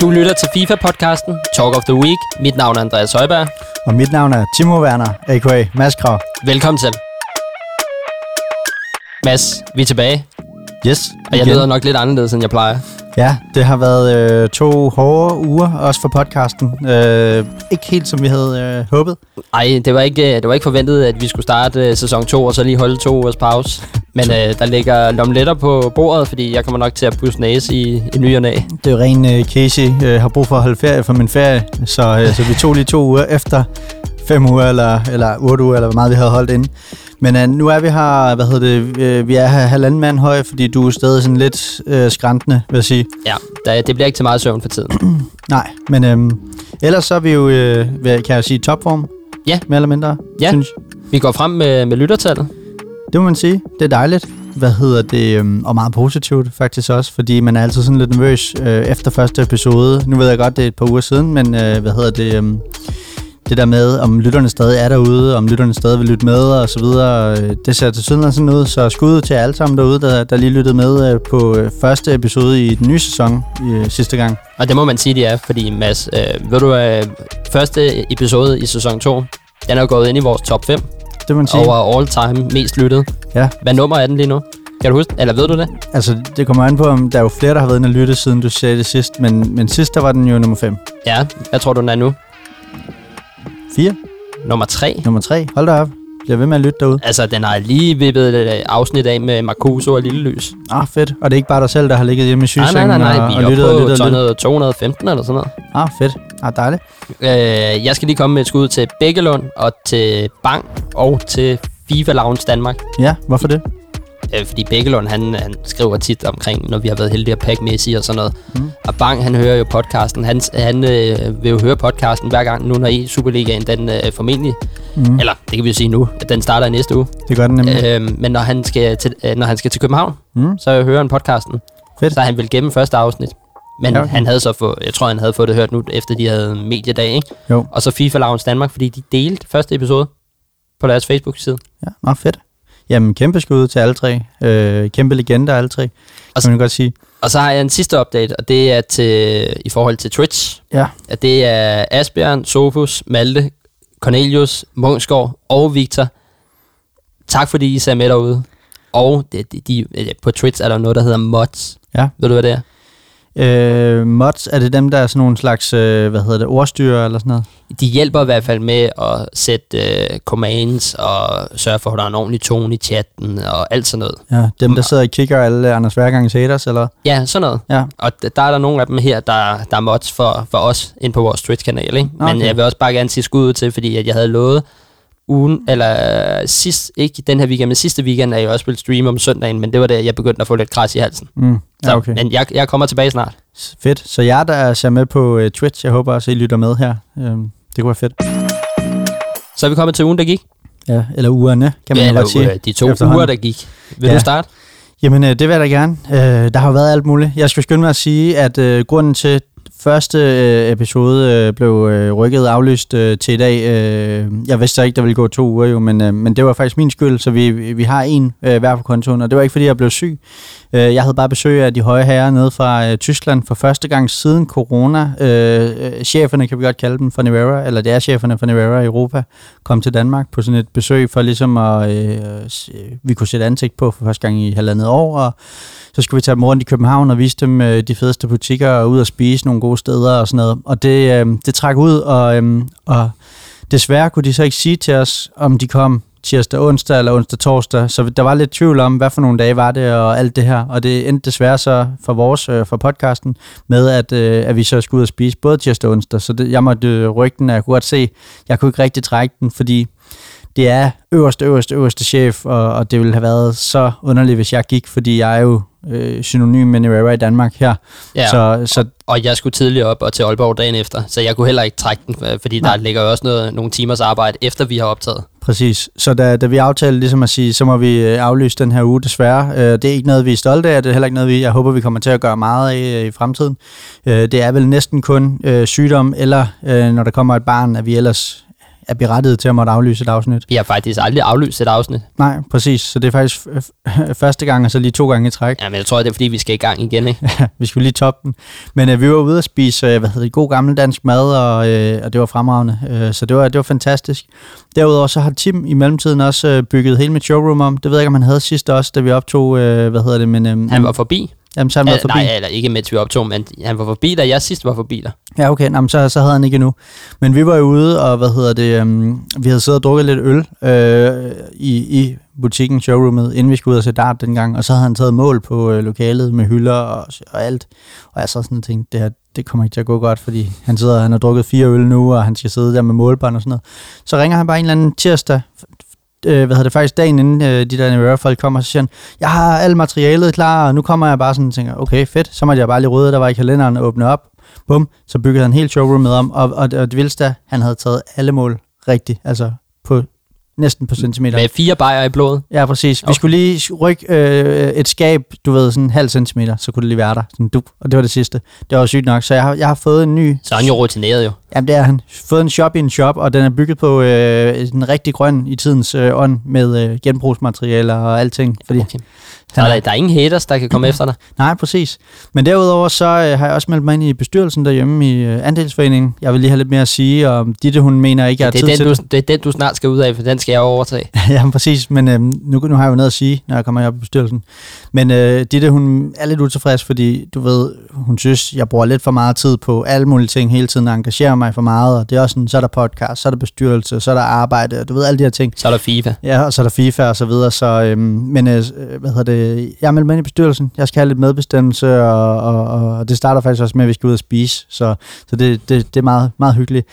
Du lytter til FIFA-podcasten Talk of the Week. Mit navn er Andreas Højberg. Og mit navn er Timo Werner, a.k.a. Mads Krav. Velkommen til. Mads, vi er tilbage. Yes. Og jeg lyder nok lidt anderledes, end jeg plejer. Ja, det har været øh, to hårde uger, også for podcasten. Øh, ikke helt, som vi havde øh, håbet. Nej, det var ikke, det var ikke forventet, at vi skulle starte øh, sæson 2 og så lige holde to ugers pause. Men øh, der ligger lomletter på bordet, fordi jeg kommer nok til at pusse næse i, i ny og næ. Det er jo ren øh, Casey. Øh, har brug for at holde ferie for min ferie, så, øh, så vi tog lige to uger efter fem uger, eller, eller otte uger, eller hvor meget vi havde holdt inde. Men uh, nu er vi her, hvad hedder det, øh, vi er her halvanden mand høj, fordi du er stadig sådan lidt øh, skræntende, vil jeg sige. Ja, der, det bliver ikke til meget søvn for tiden. Nej, men øh, ellers så er vi jo, hvad kan jeg sige, topform. Ja. Mere eller mindre, Ja. synes Vi går frem med, med lyttertallet. Det må man sige. Det er dejligt. Hvad hedder det? Øhm, og meget positivt faktisk også, fordi man er altid sådan lidt nervøs øh, efter første episode. Nu ved jeg godt, det er et par uger siden, men øh, hvad hedder det? Øh, det der med, om lytterne stadig er derude, om lytterne stadig vil lytte med og så videre. øh, Det ser til siden sådan ud, så skud til alle sammen derude, der, der lige lyttede med øh, på øh, første episode i den nye sæson øh, sidste gang. Og det må man sige, det er, fordi Mads, øh, ved du, øh, første episode i sæson 2, den er jo gået ind i vores top 5 det må man sige. over all time mest lyttet. Ja. Hvad nummer er den lige nu? Kan du huske Eller ved du det? Altså, det kommer an på, om der er jo flere, der har været inde og lytte, siden du sagde det sidst, men, men sidst der var den jo nummer 5. Ja, hvad tror du, den er nu? 4? Nummer 3? Nummer 3? Hold da op. Bliver ved med at lytte derude. Altså, den har lige vippet et øh, afsnit af med Marcuso og Lille Lys. Ah, fedt. Og det er ikke bare dig selv, der har ligget hjemme i Nej, sygesengen nej, nej, nej. og, Vi og er lyttet og oppe lyttet på og lyttet? 200, 215 eller sådan noget. Ah, fedt. Ah, dejligt. Øh, jeg skal lige komme med et skud til Bækkelund og til Bang og til FIFA Lounge Danmark. Ja, hvorfor det? Øh, fordi Bækkelund, han, han skriver tit omkring, når vi har været heldige at pakke Messi og sådan noget. Mm. Og Bang, han hører jo podcasten. Han, han øh, vil jo høre podcasten hver gang, nu når i Superligaen, den øh, formentlig, Mm. eller det kan vi jo sige nu, at den starter i næste uge. Det gør den nemlig. Øh, men når han, skal til, øh, når han skal til København, Mm. så hører han podcasten. Fedt. Så han vil gemme første afsnit. Men Ja, okay. okay. han havde så fået, jeg tror, han havde fået det hørt nu, efter de havde mediedag, ikke? Jo. Og så FIFA Lounge Danmark, fordi de delte første episode på deres Facebook-side. Ja, nå, fedt. Jamen, kæmpe skud til alle tre. Øh, kæmpe legender alle tre, Og kan man godt sige. Og så har jeg en sidste update, og det er til, i forhold til Twitch. Ja. At det er Asbjørn, Sofus, Malte, Cornelius, Mungsgaard og Victor. Tak fordi I ser med derude. Og det, de, de, på Twitch er der noget, der hedder mods. Ja. Ved du, hvad det er? Øh, mods, er det dem, der er sådan nogle slags, øh, hvad hedder det, ordstyrer eller sådan noget? De hjælper i hvert fald med at sætte uh, commands og sørge for, at der er en ordentlig tone i chatten og alt sådan noget. Ja, dem, der sidder og kigger alle Anders Hvergangs haters, eller? Ja, sådan noget. Ja. Og der er der nogle af dem her, der, der er mods for, for os ind på vores Twitch-kanal. Ikke? Men Okay. jeg vil også bare gerne sige skud ud til, fordi at jeg havde lovet ugen, eller øh, sidst, ikke den her weekend, men sidste weekend, at jeg også ville streame om søndagen, men det var der, jeg begyndte at få lidt kras i halsen. Mm. Så, Ja, okay. Men jeg, jeg kommer tilbage snart. Fedt. Så jer, der ser med på uh, Twitch, jeg håber også, I lytter med her. Um, det kunne være fedt. Så er vi kommet til ugen, der gik. Ja, eller ugerne, kan man ja, godt sige. de to uger, der gik. Vil Ja. du starte? Jamen, øh, det vil jeg da gerne. Øh, der har jo været alt muligt. Jeg skal skynde mig at sige, at øh, grunden til første øh, episode øh, blev øh, rykket aflyst øh, til i dag. Øh, jeg vidste så ikke, der ville gå to uger jo, men, øh, men det var faktisk min skyld, så vi, vi har en øh, hver på kontoen, og det var ikke, fordi jeg blev syg. Øh, jeg havde bare besøg af de høje herrer nede fra øh, Tyskland for første gang siden corona. Øh, øh, cheferne kan vi godt kalde dem for Nivera, eller det er cheferne for Nivera i Europa, kom til Danmark på sådan et besøg for ligesom at øh, øh, vi kunne sætte ansigt på for første gang i halvandet år, og så skulle vi tage dem rundt i København og vise dem øh, de fedeste butikker og ud og spise nogle gode steder og sådan noget. Og det, øh, det trak ud, og, øh, og desværre kunne de så ikke sige til os, om de kom tirsdag, onsdag eller onsdag, torsdag. Så der var lidt tvivl om, hvad for nogle dage var det og alt det her. Og det endte desværre så for vores, øh, for podcasten, med at, øh, at vi så skulle ud og spise både tirsdag og onsdag. Så det, jeg måtte øh, rykke den, og jeg kunne godt se, jeg kunne ikke rigtig trække den, fordi det er øverste, øverste, øverste chef, og, og det ville have været så underligt, hvis jeg gik, fordi jeg er jo øh, synonym med Nivera i Danmark her. Ja. Så, så Og jeg skulle tidligere op og til Aalborg dagen efter, så jeg kunne heller ikke trække den, øh, fordi Nej. der ligger jo også noget, nogle timers arbejde, efter vi har optaget. Præcis. Så da, da vi aftalte ligesom at sige, så må vi øh, aflyse den her uge desværre. Øh, Det er ikke noget, vi er stolte af. Det er heller ikke noget, vi, jeg håber, vi kommer til at gøre meget af øh, i fremtiden. Øh, Det er vel næsten kun øh, sygdom, eller øh, når der kommer et barn, at vi ellers er berettiget til at måtte aflyse et afsnit. Vi har faktisk aldrig aflyst et afsnit. Nej, præcis. Så det er faktisk første gang, og så lige to gange i træk. Ja, men jeg tror, det er fordi, vi skal i gang igen, ikke? vi skulle lige toppe den. Men øh, vi var ude at spise, øh, hvad hedder det, god gammel dansk mad, og, øh, og det var fremragende. Øh, så det var, det var fantastisk. Derudover så har Tim i mellemtiden også øh, bygget hele mit showroom om. Det ved jeg ikke, om han havde sidst også, da vi optog, øh, hvad hedder det, men... Øh, Han var forbi. Jamen, så han Ja, forbi. nej, eller ikke mens vi optog, men han var forbi, da jeg sidst var forbi der. Ja, okay, Nå, men så, så havde han ikke endnu. Men vi var jo ude, og hvad hedder det, um, vi havde siddet og drukket lidt øl øh, i, i butikken, showroomet, inden vi skulle ud og se dart dengang, og så havde han taget mål på øh, lokalet med hylder og, og alt. Og jeg så sådan tænkte, det her, det kommer ikke til at gå godt, fordi han sidder, han har drukket fire øl nu, og han skal sidde der med målbånd og sådan noget. Så ringer han bare en eller anden tirsdag, øh, hvad hedder det, faktisk dagen inden øh, de der Nevada-folk kommer, så siger han, jeg har alt materialet klar, og nu kommer jeg bare sådan og tænker, okay, fedt, så måtte jeg bare lige rydde, der var i kalenderen og åbne op. Bum, så byggede han hele showroomet om, og, og, og det vildeste, han havde taget alle mål rigtigt, altså på næsten på centimeter. Med fire bajer i blodet. Ja, præcis. Vi Okay. skulle lige rykke øh, et skab, du ved, sådan en halv centimeter, så kunne det lige være der. Sådan, du, og det var det sidste. Det var sygt nok. Så jeg har, jeg har fået en ny... Så er han jo rutineret jo. Jamen, det er han. Fået en shop i en shop, og den er bygget på øh, en rigtig grøn i tidens øh, ånd, med øh, genbrugsmaterialer og alting. Fordi Okay. Så er der, der er ingen haters, der kan komme efter dig. Nej, præcis. Men derudover så øh, har jeg også meldt mig ind i bestyrelsen derhjemme i øh, andelsforeningen. Jeg vil lige have lidt mere at sige, og Ditte, hun mener ikke, jeg har Det tid er, til den, du, det er den, du snart skal ud af, for den skal jeg overtage. ja, præcis. Men øh, nu, nu har jeg jo noget at sige, når jeg kommer her på bestyrelsen. Men øh, Ditte, hun er lidt utilfreds, fordi du ved, hun synes, jeg bruger lidt for meget tid på alle mulige ting hele tiden, og engagerer mig for meget. Og det er også sådan, så er der podcast, så er der bestyrelse, så er der arbejde, og du ved, alle de her ting. Så er der FIFA. Ja, og så er der FIFA og så videre, så, øhm, men øh, hvad hedder det, jeg er meldt ind i bestyrelsen, jeg skal have lidt medbestemmelse, og, og, og det starter faktisk også med, at vi skal ud og spise, så, så det, det, det er meget, meget hyggeligt.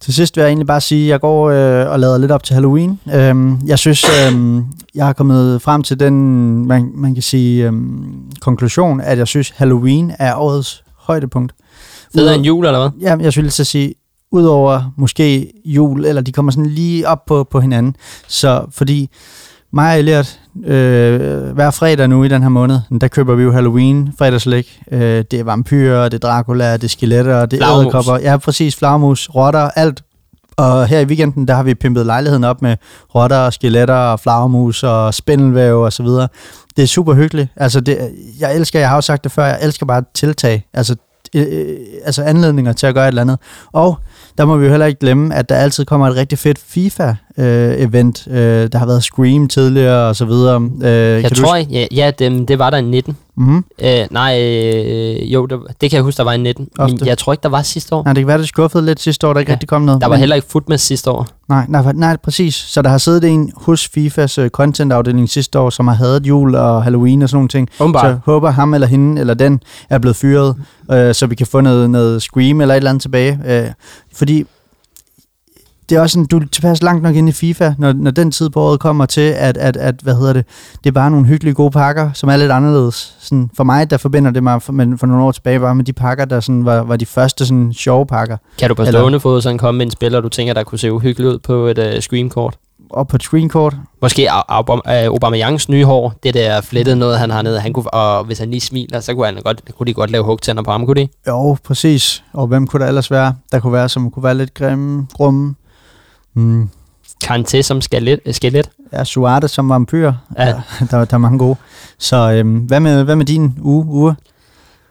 Til sidst vil jeg egentlig bare sige, at jeg går øh, og lader lidt op til Halloween. Øhm, jeg synes, øhm, jeg har kommet frem til den, man, man kan sige, øhm, konklusion, at jeg synes, Halloween er årets højdepunkt. Federe end jul, eller hvad? Ja, jeg skulle lige så sige, udover måske jul, eller de kommer sådan lige op på, på hinanden. Så fordi mig og Elliot, øh, hver fredag nu i den her måned, der køber vi jo Halloween fredagslæg. Øh, det er vampyrer, det er Dracula, det er skeletter, det er æderkopper. Ja, præcis, flagmus, rotter, alt. Og her i weekenden, der har vi pimpet lejligheden op med rotter, skeletter, og flagermus og spindelvæv og så videre. Det er super hyggeligt. Altså, det, jeg elsker, jeg har jo sagt det før, jeg elsker bare tiltag. Altså, øh, øh, altså anledninger til at gøre et eller andet. Og der må vi jo heller ikke glemme, at der altid kommer et rigtig fedt FIFA-event. Øh, der har været Scream tidligere og så videre. Øh, Jeg tror ikke, ja, ja det, det var der i 19. Mm-hmm. Øh, nej, øh, jo, det, det kan jeg huske, der var i 19. Men Ofte. jeg tror ikke, der var sidste år. Nej, det kan være, det skuffede lidt sidste år, der ikke Ja. rigtig kom noget. Der var Men- heller ikke football sidste år. Nej, nej, nej, præcis. Så der har siddet en hos FIFAs uh, content-afdeling sidste år, som har hadet jul og Halloween og sådan nogle ting. Åbenbart. Så håber ham eller hende eller den er blevet fyret, øh, så vi kan få noget, noget Scream eller et eller andet tilbage. Øh, fordi det er også sådan, du er tilpas langt nok ind i FIFA, når, når den tid på året kommer til, at, at, at, hvad hedder det, det er bare nogle hyggelige gode pakker, som er lidt anderledes. Sådan, for mig, der forbinder det mig for, med, for nogle år tilbage bare med de pakker, der sådan var, var de første sådan sjove pakker. Kan du på Eller- stående fod sådan komme med en spiller, du tænker, der kunne se uhyggeligt ud på et uh, screenkort? Og på et screenkort, Måske uh, Aubameyangs nye hår, det der flettet noget, han har nede, han kunne, og hvis han lige smiler, så kunne, han godt, kunne de godt lave hugtænder på ham, kunne de? Jo, præcis. Og hvem kunne der ellers være? Der kunne være, som kunne være lidt grimme, grumme. Mm. Kanté som skelet. skelet. Ja, Suarez som vampyr. Ja. Ja. Der, der er mange gode. Så øhm, hvad, med, hvad med din uge? uge?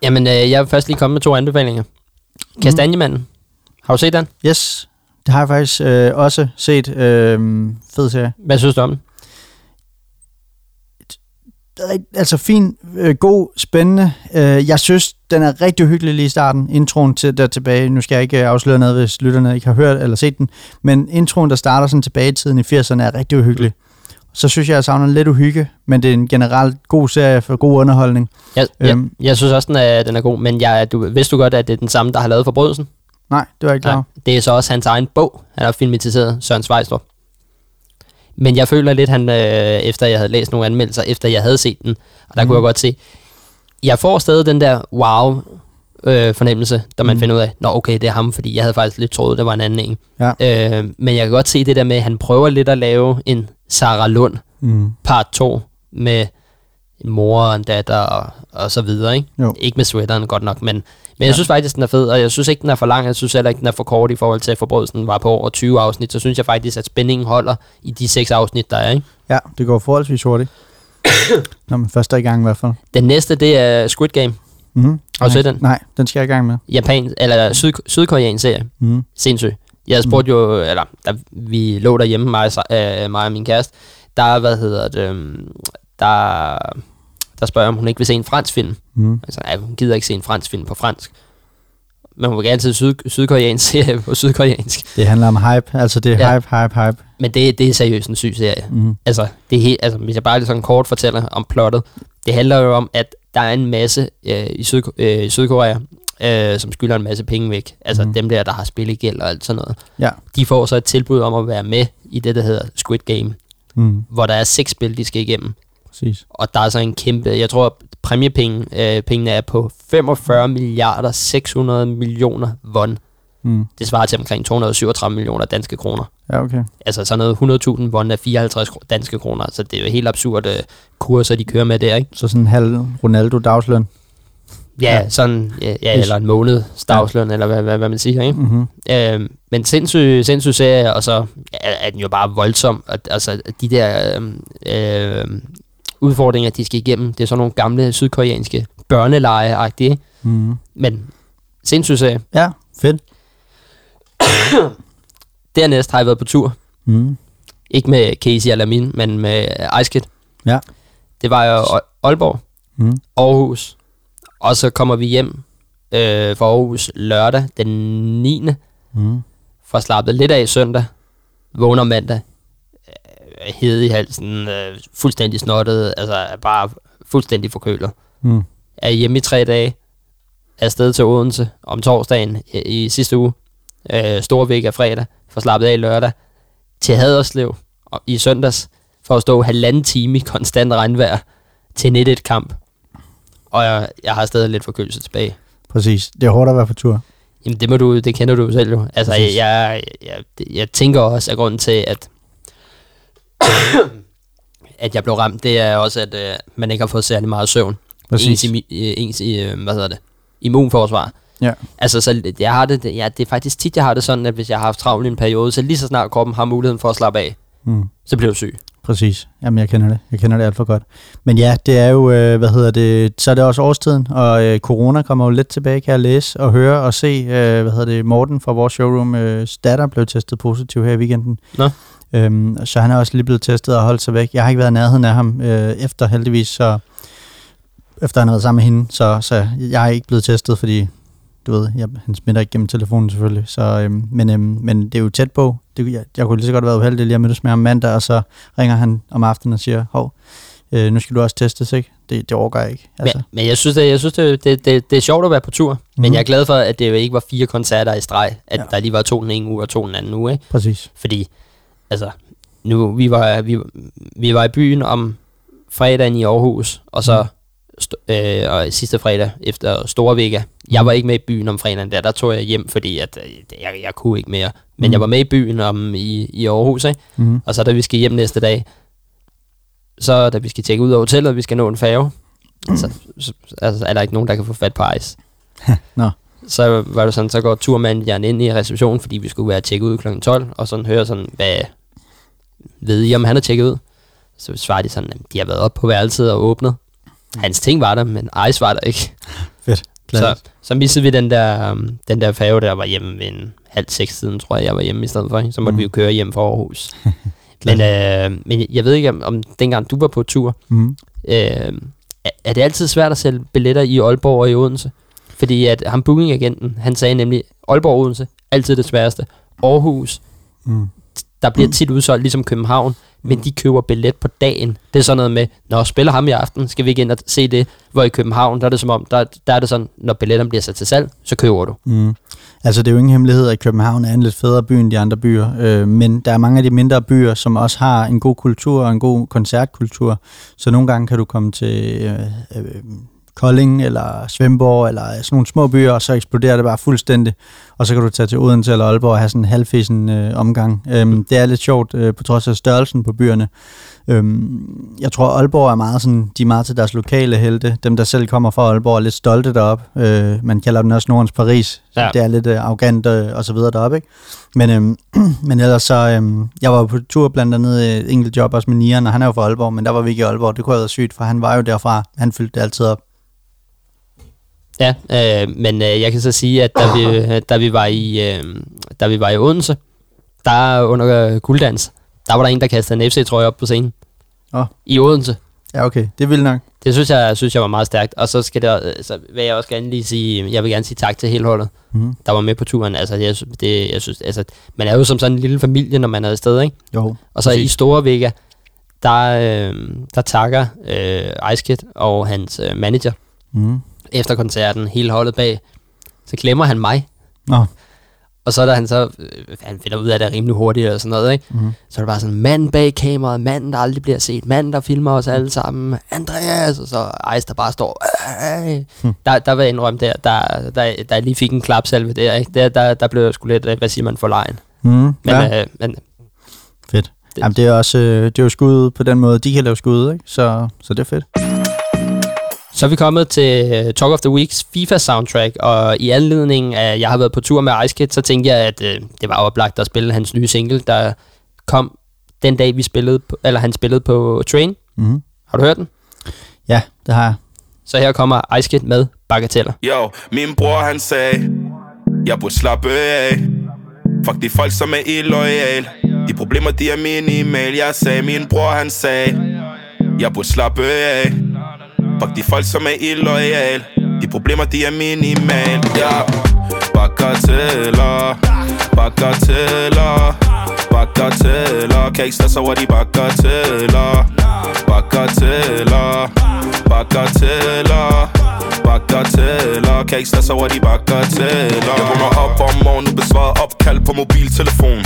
Jamen, øh, jeg vil først lige komme med to anbefalinger. Kastanjemanden. Har du set den? Yes, det har jeg faktisk øh, også set. Øh, fed serie. Hvad synes du om den? Altså fin, øh, god, spændende. Øh, jeg synes, den er rigtig hyggelig lige i starten. Introen til der tilbage. Nu skal jeg ikke øh, afsløre noget, hvis lytterne ikke har hørt eller set den. Men introen, der starter sådan tilbage i tiden i 80'erne, er rigtig uhyggelig. Så synes jeg, jeg savner lidt uhygge, men det er en generelt god serie for god underholdning. Jeg, jeg, Øhm. jeg synes også, den er, den er god, men jeg, du, vidste du godt, at det er den samme, der har lavet Forbrydelsen? Nej, det var jeg ikke klar. Nej, det er så også hans egen bog, han har filmatiseret, Søren Svejstrup. Men jeg føler lidt, han, øh, efter jeg havde læst nogle anmeldelser, efter jeg havde set den, og der mm. kunne jeg godt se, jeg får stadig den der wow øh, fornemmelse, da man Mhm. mm. finder ud af, nå okay, det er ham, fordi jeg havde faktisk lidt troet, det var en anden en. Ja. Øh, men jeg kan godt se det der med, at han prøver lidt at lave en Sarah Lund Mm. part 2 med en mor og en datter og, og så videre, ikke? Jo. Ikke med sweateren godt nok, men, Men jeg synes faktisk, den er fed, og jeg synes ikke, den er for lang. Jeg synes heller ikke, den er for kort i forhold til, at forbrydelsen var på over 20 afsnit. Så synes jeg faktisk, at spændingen holder i de seks afsnit, der er. Ikke? Ja, det går forholdsvis hurtigt. Når man først er i gang i hvert fald. Den næste, det er Squid Game. Mm-hmm. Du nej, set den? Nej, den skal jeg i gang med. Japan, eller syd, sydkoreansk serie. Mm. Sindssyg. Jeg spurgte jo, eller da vi lå derhjemme, mig, og- øh, mig og min kæreste, der, hvad hedder det, øhm, der, der spørger om hun ikke vil se en fransk film. Mm. Altså, nej, hun gider ikke se en fransk film på fransk. Men hun vil gerne se syd, sydkoreansk serie på sydkoreansk. Det handler om hype. Altså, det er Ja. hype, hype, hype. Men det, det er seriøst en syg serie. Mm. Altså, det er helt, altså, hvis jeg bare lige sådan kort fortæller om plottet. Det handler jo om, at der er en masse øh, i, Syd, øh, i Sydkorea, øh, som skylder en masse penge væk. Altså mm. dem der, der har spillegæld og alt sådan noget. Ja. De får så et tilbud om at være med i det, der hedder Squid Game, Mm. hvor der er seks spil, de skal igennem. Præcis. Og der er så en kæmpe, jeg tror, præmiepenge, øh, pengene er på 45 milliarder 600 millioner won. Mm. Det svarer til omkring 237 millioner danske kroner. Ja, okay. Altså sådan noget 100.000 won er 54 kro- danske kroner, så det er jo helt absurd øh, kurser, de kører med der, ikke? Så sådan en halv Ronaldo dagsløn. Ja, Ja. sådan, ja, ja eller en måned stavsløn, eller hvad, hvad, hvad man siger, ikke? Mm-hmm. Øh, men sindssyg, sindssyg serie, og så er, er den jo bare voldsom. Og, altså, de der øh, udfordringer, de skal igennem, det er sådan nogle gamle sydkoreanske børneleje-agtige, Mm. men sindssyg serie. Ja, fedt. Dernæst har jeg været på tur, Mm. ikke med Casey eller min, men med Ice Kid. Ja. Det var jo Aa- Aalborg, Mm. Aarhus, og så kommer vi hjem øh, fra Aarhus lørdag den 9. Mm. får slappet lidt af søndag, vågner mandag, hede i halsen, øh, fuldstændig snottet, altså er bare fuldstændig forkølet. Mm. Er hjemme i tre dage, er afsted til Odense om torsdagen i, i sidste uge, øh, Storvæk er fredag, får slappet af lørdag, til Haderslev og, i søndags, for at stå halvanden time i konstant regnvejr til en 1-1 kamp. Og jeg, jeg har stadig lidt forkølelse tilbage. Præcis. Det er hårdt at være på tur. Jamen det, må du, det kender du jo selv jo. Altså jeg, jeg, jeg, jeg tænker også, at grunden til, at, at jeg blev ramt, det er også, at øh, man ikke har fået særlig meget søvn. Præcis. Ens, imi, øh, ens øh, hvad hedder det, immunforsvar. Ja. Altså, så jeg har det, ja, det er faktisk tit, jeg har det sådan, at hvis jeg har haft travlt i en periode, så lige så snart kroppen har muligheden for at slappe af, Mm. så bliver du syg. Præcis. Jamen, jeg kender det. Jeg kender det alt for godt. Men ja, det er jo, øh, hvad hedder det, så er det også årstiden, og øh, corona kommer jo lidt tilbage, kan jeg læse og høre og se, øh, hvad hedder det, Morten fra vores showroom, øh, datter blev testet positiv her i weekenden. Nå. Øhm, så han er også lige blevet testet og holdt sig væk. Jeg har ikke været i nærheden af ham øh, efter heldigvis, så efter han har været sammen med hende, så, så jeg er ikke blevet testet, fordi du ved, jeg, han smitter ikke gennem telefonen selvfølgelig. Så, øhm, men, øhm, men det er jo tæt på. Det, jeg, jeg kunne lige så godt have været uheldig lige at mødes med ham mandag, og så ringer han om aftenen og siger, hov, øh, nu skal du også testes, ikke? Det, det overgår jeg ikke. Altså. Men, men jeg synes, det, jeg synes det, det, det, det er sjovt at være på tur, mm. men Mhm. jeg er glad for, at det ikke var fire koncerter i streg, at ja. der lige var to den ene uge og to den anden uge, ikke? Præcis. Fordi, altså, nu, vi var, vi, vi var i byen om fredagen i Aarhus, og så st- øh, og sidste fredag efter Store Vega. Jeg var ikke med i byen om fredagen der, der tog jeg hjem, fordi at, øh, jeg, jeg kunne ikke mere. Men Mhm. jeg var med i byen om i, i Aarhus, ikke? Mm. Og så da vi skal hjem næste dag, så da vi skal tjekke ud af hotellet, og vi skal nå en færge, så, så altså, er der ikke nogen, der kan få fat på ice. Nå. Så var det sådan, så går turmanden ind i receptionen, fordi vi skulle være tjekket ud kl. 12, og sådan høre sådan, hvad ved I, om han er tjekket ud? Så svarer de sådan, at de har været op på værelset og åbnet. Hans ting var der, men Ice var der ikke. Fedt. Så, så missede vi den der, um, den der færge, der var hjemme ved en halv seks tiden, tror jeg, jeg var hjemme i stedet for. ikke? Så måtte mm. vi jo køre hjem fra Aarhus. men, øh, men jeg ved ikke, om, om dengang du var på tur, Mm. øh, er, er det altid svært at sælge billetter i Aalborg og i Odense? Fordi at ham bookingagenten, han sagde nemlig, Aalborg og Odense, altid det sværeste. Aarhus, Mm. Der bliver tit udsolgt, ligesom København, men de køber billet på dagen. Det er sådan noget med, når spiller ham i aften, skal vi ikke ind og se det. Hvor i København, der er det som om, der, der er det sådan, når billetterne bliver sat til salg, så køber du. Mm. Altså, det er jo ingen hemmelighed, at København er en lidt federe by end de andre byer, øh, men der er mange af de mindre byer, som også har en god kultur og en god koncertkultur, så nogle gange kan du komme til, øh, øh, Kolding eller Svendborg eller sådan nogle små byer, og så eksploderer det bare fuldstændig. Og så kan du tage til Odense eller Aalborg og have sådan en halvfisen øh, omgang. Øhm, det er lidt sjovt øh, på trods af størrelsen på byerne. Øhm, jeg tror, Aalborg er meget sådan, de er meget til deres lokale helte. Dem, der selv kommer fra Aalborg, er lidt stolte derop. Øh, man kalder den også Nordens Paris. Ja. Det er lidt øh, arrogant øh, og så videre deroppe, ikke? Men, øhm, men ellers så, øhm, jeg var på tur blandt andet et enkelt job også med Nieren, og han er jo fra Aalborg, men der var vi ikke i Aalborg. Det kunne have været sygt, for han var jo derfra. Han fyldte det altid op. Ja, øh, men øh, jeg kan så sige, at da vi, da vi, var, i, øh, da vi var i Odense, der under gulddans, der var der en, der kastede en FC-trøje op på scenen. Oh. I Odense. Ja, okay. Det vil nok. Det synes jeg, synes jeg var meget stærkt. Og så skal det, så vil jeg også gerne lige sige, jeg vil gerne sige tak til hele holdet, mm. der var med på turen. Altså, jeg, det, jeg synes, altså, man er jo som sådan en lille familie, når man er afsted, ikke? Jo. Og så præcis. i Store Vega, der, øh, der takker øh, Ice Kid og hans øh, manager mm. Efter koncerten, hele holdet bag. Så glemmer han mig. Nå. Og så da han så, øh, han finder ud af det rimelig hurtigt og sådan noget, ikke? Mm. så er det bare sådan, mand bag kameraet, mand der aldrig bliver set, mand der filmer os alle sammen, Andreas, og så Ice der bare står, mm. der, der vil jeg indrømme der, der, der, der lige fik en klapsalve der, ikke? Der, der, der blev jeg sgu lidt, hvad siger man, for lejen. Mm. Men, ja. øh, men Fedt. Det, Jamen, det er også øh, det er jo skud på den måde, de kan lave skud, ikke? Så, så det er fedt. Så er vi kommet til øh, Talk of the Weeks FIFA soundtrack, og i anledning af, at jeg har været på tur med Ice Kid, så tænkte jeg, at øh, det var oplagt at spille hans nye single, der kom den dag, vi spillede på, eller han spillede på Train. Mm-hmm. Har du hørt den? Ja, det har jeg. Så her kommer Ice Kid med Bagateller. Yo, min bror han sagde, jeg burde slappe af. Fuck de folk, som er illoyal. De problemer, de er minimal. Jeg sagde, min bror han sagde, jeg burde slappe af. Fuck de folk, som er illoyal. De problemer, de er minimal Ja. Bagateller Bagateller Bagateller Kan ikke stå så, hvor de bagateller Bagateller Bagateller Bagateller Kan ikke stå så, hvor de bagateller Jeg vågner op om morgenen, besvarer opkald på mobiltelefon.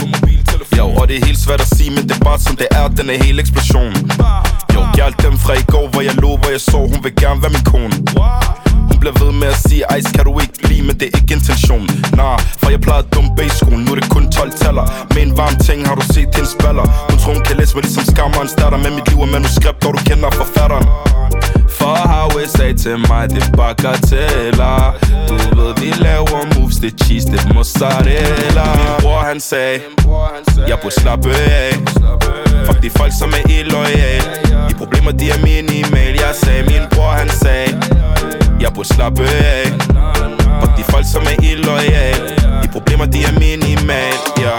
Jo, og det er helt svært at sige, men det er bare som det er, den er hele eksplosion. Jo, jeg dem fra i går, hvor jeg lå, hvor jeg så Hun vil gerne være min kone. Hun bliver ved med at sige, Ice, kan du ikke blive, men det er ikke intention. Nah, for jeg plejede dum base skolen. Nu er det kun 12 taller. Med en varm ting har du set hendes baller Hun tror, hun kan læse mig ligesom skammer en starter Med mit liv og manuskript, og du kender forfatteren for har USA til mig, det er bagateller Du ved, vi laver moves, det er cheese, det er mozzarella Min bror han sagde, jeg burde slappe af Fuck de folk, som er illoyal De problemer, de er minimal Jeg sagde, min bror han sagde Jeg burde slappe af Fuck de folk, som er illoyal De problemer, de er minimal Ja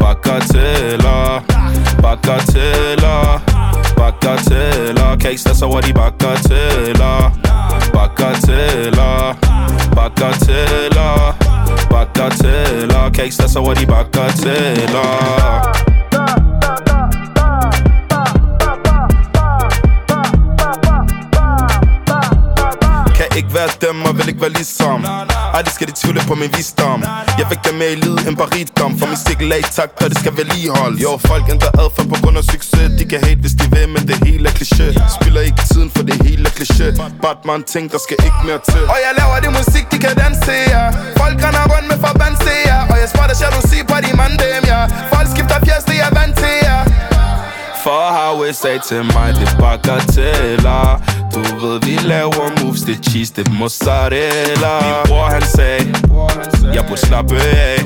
Bagateller Bagateller Bagateller Kan ikke stresse over de bagateller Bagateller Bagateller Bagateller Kan ikke stresse over de bagateller ikke være dem og vil ikke være ligesom. Aldrig skal de tvivle på min visdom. Jeg vægter mere i livet end bare rigdom For min stikkel er i takt, og det skal vedligeholde Jo, folk ændrer adfærd på grund af succes. De kan hate, hvis de vil, men det hele er kliché. Spiller ikke tiden, for det hele er kliché. Batman ting, der skal ikke mere til. Og jeg laver det musik, de kan danse, ja. Folk render rundt med forband, ja. Og jeg spotter jalousi på de mandem, ja. Folk skifter fjers, det er vant til, ja for har USA til mig, det bakker bagateller Du ved, vi laver moves, det cheese, det mozzarella. Min bror han sagde, jeg burde slappe af.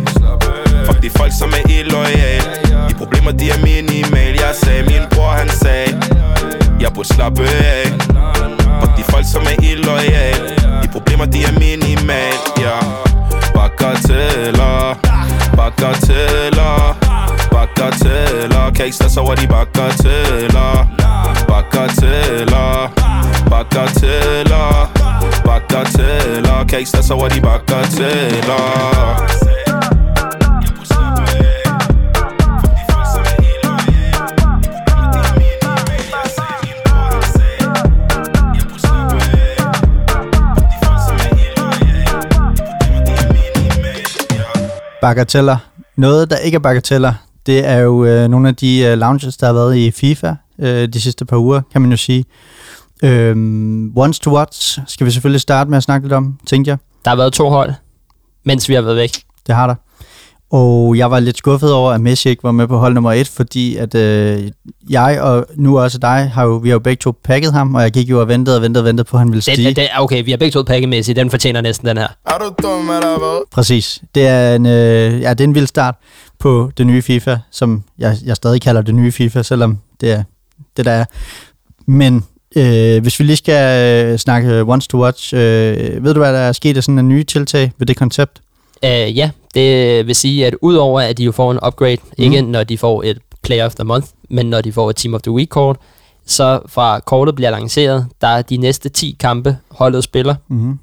Fuck de folk, som er illoyal De problemer, de er minimal Jeg sagde, min bror han sagde, jeg burde slappe af. Fuck de folk, som er illoyal De problemer, de er minimal, ja. Bagateller, bagateller Bagateller Kan ikke stresse over de bagateller Bagateller Bagateller Bagateller Kan ikke stresse over de bagateller bagateller. Noget, der ikke er bagateller, det er jo øh, nogle af de øh, lounges, der har været i FIFA øh, de sidste par uger, kan man jo sige. Øhm, once to watch skal vi selvfølgelig starte med at snakke lidt om, tænkte jeg. Der har været to hold, mens vi har været væk. Det har der. Og jeg var lidt skuffet over, at Messi ikke var med på hold nummer et, fordi at øh, jeg og nu også dig, har jo, vi har jo begge to pakket ham, og jeg gik jo og ventede og ventede og ventede på, at han ville stige. Det, det, okay, vi har begge to pakkemæssigt. Den fortjener næsten den her. Er du dum, eller hvad? Præcis. Det er en, øh, ja, det er en vild start på det nye FIFA, som jeg, jeg stadig kalder det nye FIFA, selvom det er det, der er. Men øh, hvis vi lige skal øh, snakke Once to Watch, øh, ved du, hvad der er sket af sådan en nye tiltag ved det koncept? Uh, ja, det vil sige, at udover at de jo får en upgrade, mm. ikke når de får et Player of the Month, men når de får et Team of the Week kort, så fra kortet bliver lanceret, der er de næste 10 kampe, holdet spiller. Mm-hmm.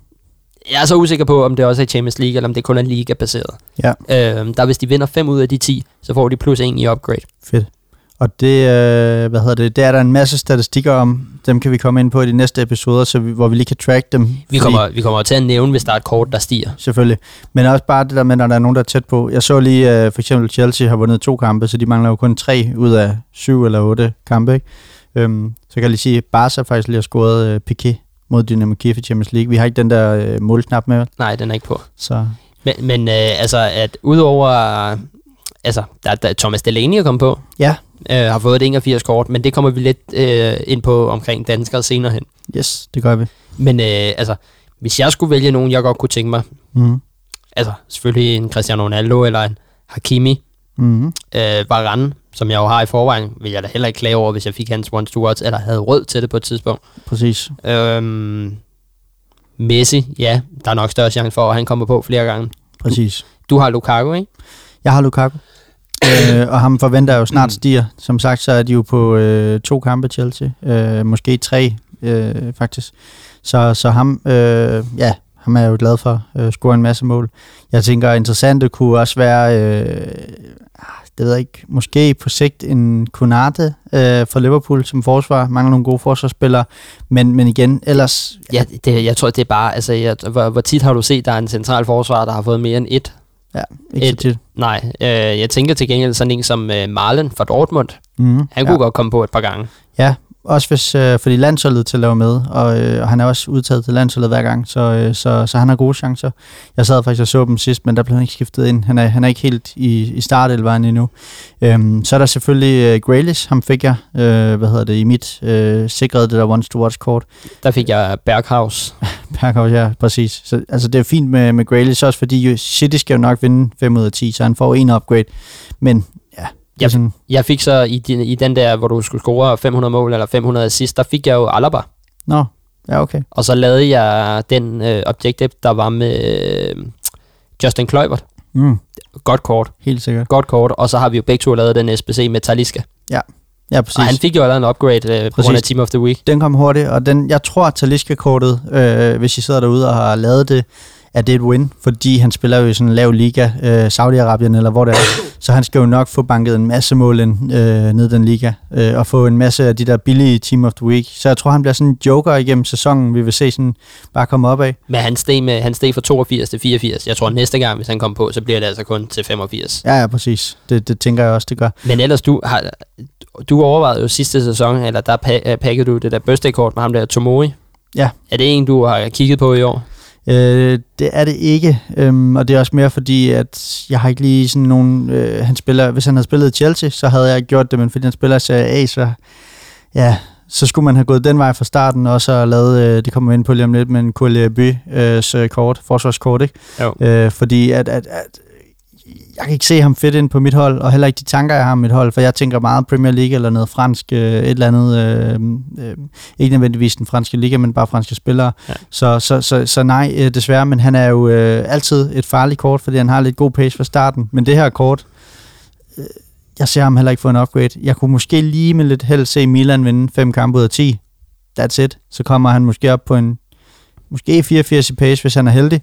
Jeg er så usikker på, om det også er Champions League, eller om det kun er Liga-baseret. Ja, Uh, der hvis de vinder 5 ud af de 10, så får de plus 1 i upgrade. fedt. Og det, øh, hvad hedder det, det er der en masse statistikker om. Dem kan vi komme ind på i de næste episoder, så vi, hvor vi lige kan track dem. Vi Fordi- kommer, vi kommer til at nævne, hvis der er et kort, der stiger. Selvfølgelig. Men også bare det der med, når der er nogen, der er tæt på. Jeg så lige, uh, for eksempel Chelsea har vundet to kampe, så de mangler jo kun tre ud af syv eller otte kampe. Ikke? Um, så kan jeg lige sige, at Barca faktisk lige har scoret uh, Piqué mod Dynamo Kiev i Champions League. Vi har ikke den der uh, målknap med? Nej, den er ikke på. så Men, men øh, altså, at udover... Altså, der, der Thomas Delaney er kommet på, ja, øh, har fået et 81 kort, men det kommer vi lidt øh, ind på omkring danskere senere hen. yes, det gør vi. Men øh, altså, hvis jeg skulle vælge nogen, jeg godt kunne tænke mig, Mm. altså selvfølgelig en Cristiano Ronaldo eller en Hakimi, Mm. øh, Varane, som jeg jo har i forvejen, vil jeg da heller ikke klage over, hvis jeg fik hans one to watch, eller havde råd til det på et tidspunkt. Præcis. Øhm, Messi, ja, der er nok større chance for, at han kommer på flere gange. Præcis. Du har Lukaku, ikke? Jeg har Lukaku. øh, og ham forventer jeg jo snart stiger. Som sagt, så er de jo på øh, to kampe Chelsea. Øh, måske tre, øh, faktisk. Så, så ham, øh, ja, ham er jeg jo glad for. Øh, score en masse mål. Jeg tænker, interessant det kunne også være, øh, det ved jeg ikke, måske på sigt en Konate øh, for Liverpool som forsvar. Mangler nogle gode forsvarsspillere. Men, men igen, ellers... Ja, det, jeg tror, det er bare, altså, jeg, hvor, hvor tit har du set, der er en central forsvar, der har fået mere end et? Ja, ikke så Et- tit. Nej, øh, jeg tænker til gengæld sådan en som øh, Marlen fra Dortmund. Mm, Han ja. kunne godt komme på et par gange. Ja, også hvis, øh, fordi landsholdet til at lave med, og, øh, og han er også udtaget til landsholdet hver gang, så, øh, så, så han har gode chancer. Jeg sad faktisk og så dem sidst, men der blev han ikke skiftet ind. Han er, han er ikke helt i, i startelveren endnu. Øhm, så er der selvfølgelig øh, Grealish, ham fik jeg, øh, hvad hedder det, i mit øh, sikrede det der once to watch kort. Der fik jeg Berghaus. Berghaus, ja, præcis. Så, altså det er fint med, med Grealish, også fordi City skal jo nok vinde 5 ud af 10, så han får en upgrade. Men ja, Yep. sådan, Jeg fik så i, din, i den der, hvor du skulle score 500 mål eller 500 assist, der fik jeg jo Alaba. nå, ja okay. Og så lavede jeg den øh, objective, der var med øh, Justin Kluivert. Mm, Godt kort. helt sikkert. Godt kort. Og så har vi jo begge to lavet den SBC med Taliska. Ja, præcis. Og han fik jo allerede en upgrade øh, på grund af. Team of the Week. Den kom hurtigt, og den, jeg tror, at Talisca-kortet, øh, hvis I sidder derude og har lavet det, at det er et win, fordi han spiller jo i sådan en lav liga, øh, Saudi-Arabien eller hvor det er, så han skal jo nok få banket en masse mål ind, øh, ned den liga, øh, og få en masse af de der billige Team of the Week. Så jeg tror, han bliver sådan en joker igennem sæsonen, vi vil se sådan bare komme op af. Men han steg, med, han steg fra 82 til 84. Jeg tror, næste gang, hvis han kommer på, så bliver det altså kun til 85. Ja, ja, præcis. Det, det tænker jeg også, det gør. Men ellers, du, har, du overvejede jo sidste sæson, eller der pa- pakkede du det der birthday-kort med ham der Tomori. Ja. Er det en, du har kigget på i år? Øh, det er det ikke, øhm, og det er også mere fordi, at jeg har ikke lige sådan nogen, øh, han spiller, hvis han havde spillet i Chelsea, så havde jeg gjort det, men fordi han spiller i Serie A, så ja, så skulle man have gået den vej fra starten, og så lavet, øh, det kommer vi ind på lige om lidt, men Koulibaly øh, kort, forsvarskort, ikke? Jo. Øh, fordi at, at, at jeg kan ikke se ham fedt ind på mit hold, og heller ikke de tanker, jeg har om mit hold, for jeg tænker meget Premier League eller noget fransk, øh, et eller andet, øh, øh, ikke nødvendigvis den franske liga, men bare franske spillere. Ja. Så, så, så, så nej, øh, desværre, men han er jo øh, altid et farligt kort, fordi han har lidt god pace fra starten, men det her kort, øh, jeg ser ham heller ikke få en upgrade. Jeg kunne måske lige med lidt held se Milan vinde fem kampe ud af 10. That's it. Så kommer han måske op på en, måske 84 i pace, hvis han er heldig,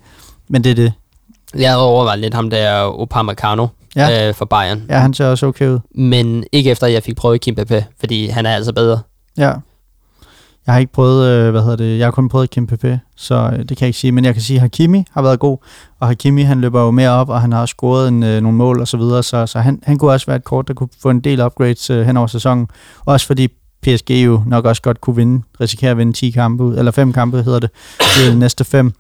men det er det. Jeg havde overvejet lidt ham der Upamecano Ja. øh, for Bayern. Ja, han ser også okay ud. Men ikke efter, at jeg fik prøvet Kim Pepe, fordi han er altså bedre. Ja. Jeg har ikke prøvet, øh, hvad hedder det, jeg har kun prøvet Kim Pepe, så øh, det kan jeg ikke sige. Men jeg kan sige, at Hakimi har været god, og Hakimi han løber jo mere op, og han har også scoret en, øh, nogle mål og så videre, så, så han, han kunne også være et kort, der kunne få en del upgrades øh, hen over sæsonen. Også fordi PSG jo nok også godt kunne vinde, risikere at vinde 10 kampe ud, eller 5 kampe hedder det, det er de næste 5.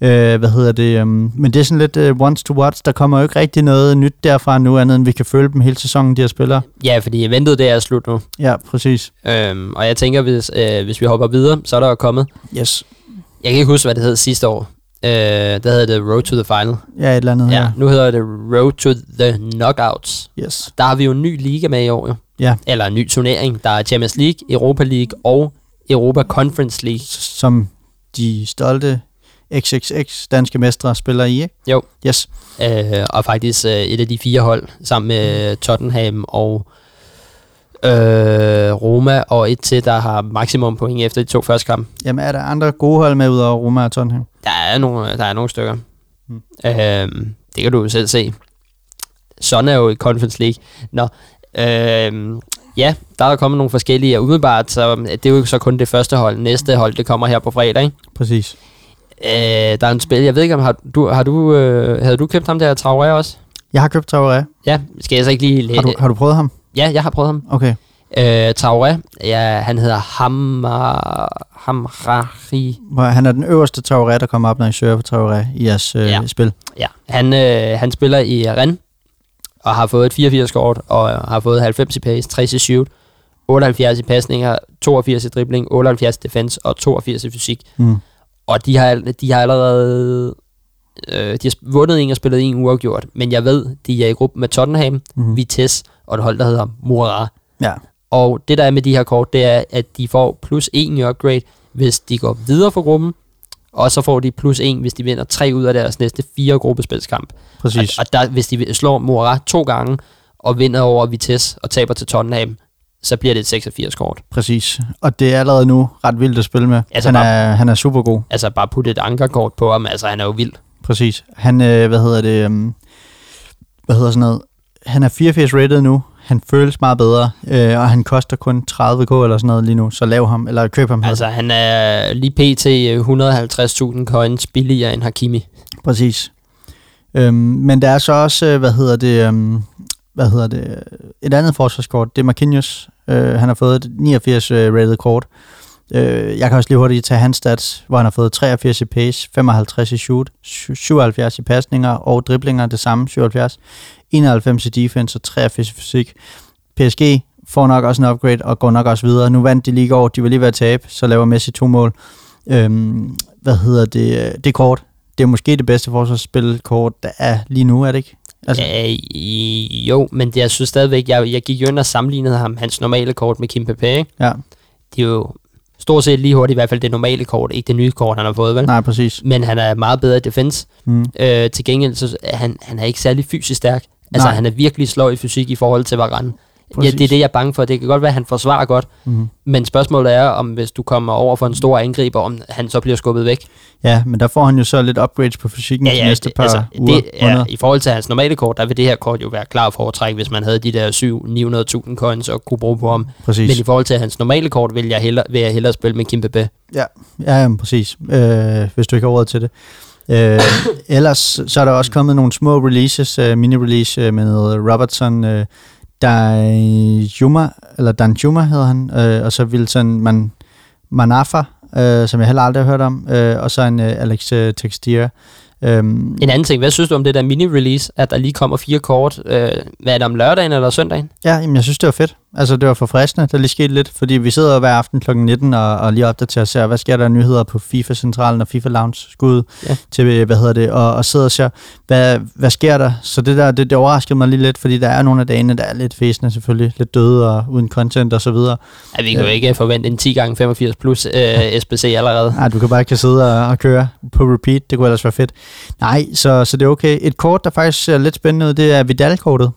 Øh, hvad hedder det? Um, men det er sådan lidt uh, once to watch. Der kommer jo ikke rigtig noget nyt derfra nu, andet end vi kan følge dem hele sæsonen, de her spillere. Ja, fordi eventet det er slut nu. Ja, præcis. Øhm, og jeg tænker, hvis, øh, hvis vi hopper videre, så er der jo kommet... Yes. Jeg kan ikke huske, hvad det hed sidste år. Øh, der hedder det Road to the Final. Ja, et eller andet Ja, her. nu hedder det Road to the Knockouts. Yes. Der har vi jo en ny liga med i år, jo. Ja. Eller en ny turnering. Der er Champions League, Europa League og Europa Conference League. Som de stolte XXX danske mestre spiller i, ikke? Jo. Yes. Øh, og faktisk øh, et af de fire hold, sammen med Tottenham og øh, Roma, og et til, der har maksimum point efter de to første kampe. Jamen, er der andre gode hold med ud over Roma og Tottenham? Der er nogle, der er nogle stykker. Mm. Mm. Øhm, det kan du jo selv se. Sådan er jo i Conference League. Nå, øhm, ja, der er der kommet nogle forskellige, og umiddelbart, så det er jo så kun det første hold. Næste hold, det kommer her på fredag, ikke? Præcis. Øh, der er en spil, jeg ved ikke om, har du, har du, øh, havde du købt ham der Traoré også? Jeg har købt Traoré. Ja, skal jeg så ikke lige... Har du, har du prøvet ham? Ja, jeg har prøvet ham. Okay. Øh, Traoré, ja, han hedder Hamar, Hamrari. Han er den øverste Traoré, der kommer op, når I søger på Traoré i jeres øh, Ja. spil. Ja, han, øh, han spiller i Rennes, og har fået et 84 kort, og har fået 90 i pace, 60 i shoot, 78 i pasninger, 82 i dribling, 78 i defense og 82 i fysik. Mm. Og de har, de har allerede øh, de har vundet en og spillet en uafgjort, men jeg ved, de er i gruppe med Tottenham, Mhm. Vitesse og et hold, der hedder Moura. Ja. Og det der er med de her kort, det er, at de får plus 1 i upgrade, hvis de går videre fra gruppen, og så får de plus 1, hvis de vinder tre ud af deres næste fire gruppespilskamp. Præcis. Og, og der, hvis de slår Moura to gange, og vinder over Vitesse og taber til Tottenham, så bliver det et 86 kort. Præcis. Og det er allerede nu ret vildt at spille med. Altså han, bare- er, han er super god. Altså bare putte et ankerkort på ham, altså han er jo vild. Præcis. Han, øh, hvad hedder det, um, hvad hedder sådan noget, han er 84 rated nu, han føles meget bedre, øh, og han koster kun 30k eller sådan noget lige nu, så lav ham, eller køb ham. Altså han er lige pt. 150.000 coins billigere end Hakimi. Præcis. Øhm, men der er så også, øh, hvad hedder det, øhm, hvad hedder det, et andet forsvarskort, det er Marquinhos. Øh, han har fået et 89 øh, rated kort. Øh, jeg kan også lige hurtigt tage hans stats, hvor han har fået 83 i pace, 55 i shoot, 77 i pasninger og driblinger, det samme, 77, 91 i defense og 83 i fysik. PSG får nok også en upgrade og går nok også videre. Nu vandt de lige i går, de var lige ved at tabe, så laver Messi to mål. Øhm, hvad hedder det, det kort? Det er måske det bedste forsvarsspilkort, der er lige nu, er det ikke? Altså, øh, jo, men det, jeg synes stadigvæk, jeg, jeg gik jo ind og sammenlignede ham, hans normale kort med Kim Pepe, ikke? Ja, De er jo stort set lige hurtigt, i hvert fald det normale kort, ikke det nye kort, han har fået, vel? nej, præcis. Men han er meget bedre i defense. Mm. Øh, til gengæld, så han, han er ikke særlig fysisk stærk. Altså, Nej. han er virkelig sløj i fysik i forhold til Varane. Ja, Præcis. det er det, jeg er bange for. Det kan godt være, at han forsvarer godt, Mm. men spørgsmålet er, om hvis du kommer over for en stor angriber, om han så bliver skubbet væk. Ja, men der får han jo så lidt upgrades på fysikken de næste par altså, uger. det, ja, måneder. I forhold til hans normale kort, der vil det her kort jo være klar foretræk, hvis man havde de der 7-900.000 coins og kunne bruge på ham. Præcis. Men i forhold til hans normale kort, vil jeg hellere, vil jeg hellere spille med Kim Pepe. Ja, ja jamen, præcis. Øh, hvis du ikke har råd til det. Øh, ellers så er der også kommet nogle små releases, øh, mini-release øh, med Robertson, øh, Danjuma, eller Danjuma hedder han, øh, og så Wilson Man, Manafa, øh, som jeg heller aldrig har hørt om, øh, og så en øh, Alex øh, Textier. Øhm, En anden ting, hvad synes du om det der mini-release, at der lige kommer fire kort? Øh, hvad er det om lørdagen eller søndagen? Ja, jamen, jeg synes, det var fedt. Altså, det var forfriskende. Der lige skete lidt, fordi vi sidder hver aften kl. 19 og, og lige opdaterer og ser, hvad sker der af nyheder på FIFA-centralen og FIFA Lounge skud Ja. til, hvad hedder det, og, og sidder og ser, hvad, hvad sker der? Så det der, det, det overraskede mig lige lidt, fordi der er nogle af dagene, der er lidt fæsende selvfølgelig, lidt døde og uden content og så videre. Ja, vi kan jo Ja. ikke forvente en 10 gange 85 plus øh, SBC allerede. Nej, du kan bare ikke sidde og, og køre på repeat, det kunne ellers være fedt. Nej, så, så det er okay. Et kort, der faktisk ser lidt spændende ud, det er Vidal-kortet.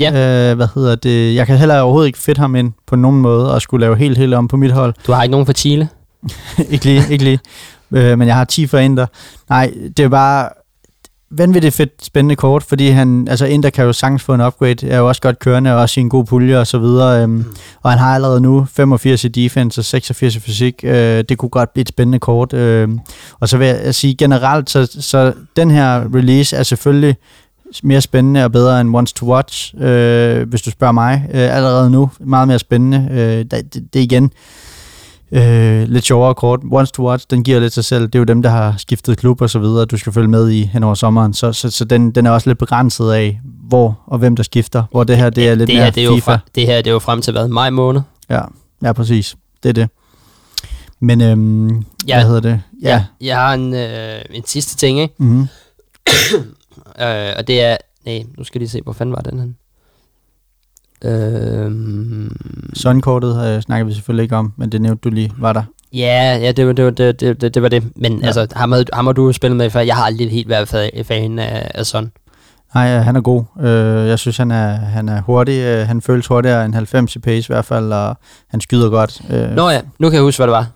Ja. Øh, hvad hedder det? Jeg kan heller overhovedet ikke fedt ham ind på nogen måde, og skulle lave helt, helt om på mit hold. Du har ikke nogen for Chile? ikke lige, ikke lige. Øh, men jeg har 10 for Inter. Nej, det er bare vanvittigt fedt spændende kort, fordi han, altså Inter kan jo sagtens få en upgrade, er jo også godt kørende, og også i en god pulje og så videre, øhm, og han har allerede nu 85 i defense og 86 i fysik, øh, det kunne godt blive et spændende kort, øh, og så vil jeg sige generelt, så, så den her release er selvfølgelig mere spændende og bedre end Once to Watch, øh, hvis du spørger mig. Øh, allerede nu, meget mere spændende. Øh, det, det, igen øh, lidt sjovere kort. Once to Watch, den giver lidt sig selv. Det er jo dem, der har skiftet klub og så videre, du skal følge med i hen over sommeren. Så, så, så den, den er også lidt begrænset af, hvor og hvem der skifter. Hvor det her, det er lidt det mere her, det er jo FIFA. fra, det her det er jo frem til hvad? Maj måned? Ja, ja, præcis. Det er det. Men, øhm. Ja. hvad hedder det? Ja. Ja. Jeg har en, øh, en sidste ting, ikke? Mm-hmm. Øh, og det er... Nej, nu skal jeg lige se, hvor fanden var den her? Øh, Sunkortet øh, snakker vi selvfølgelig ikke om, men det nævnte du lige, var der. ja, ja det, var, det, var, det, det, det, var det. Men Ja. altså, ham har, ham har du spillet med før. Jeg har aldrig helt været fa- fan af, af sådan. Nej, øh, han er god. Øh, jeg synes, han er, han er hurtig. Øh, han føles hurtigere end 90 i pace i hvert fald, og han skyder godt. Øh, Nå ja, nu kan jeg huske, hvad det var.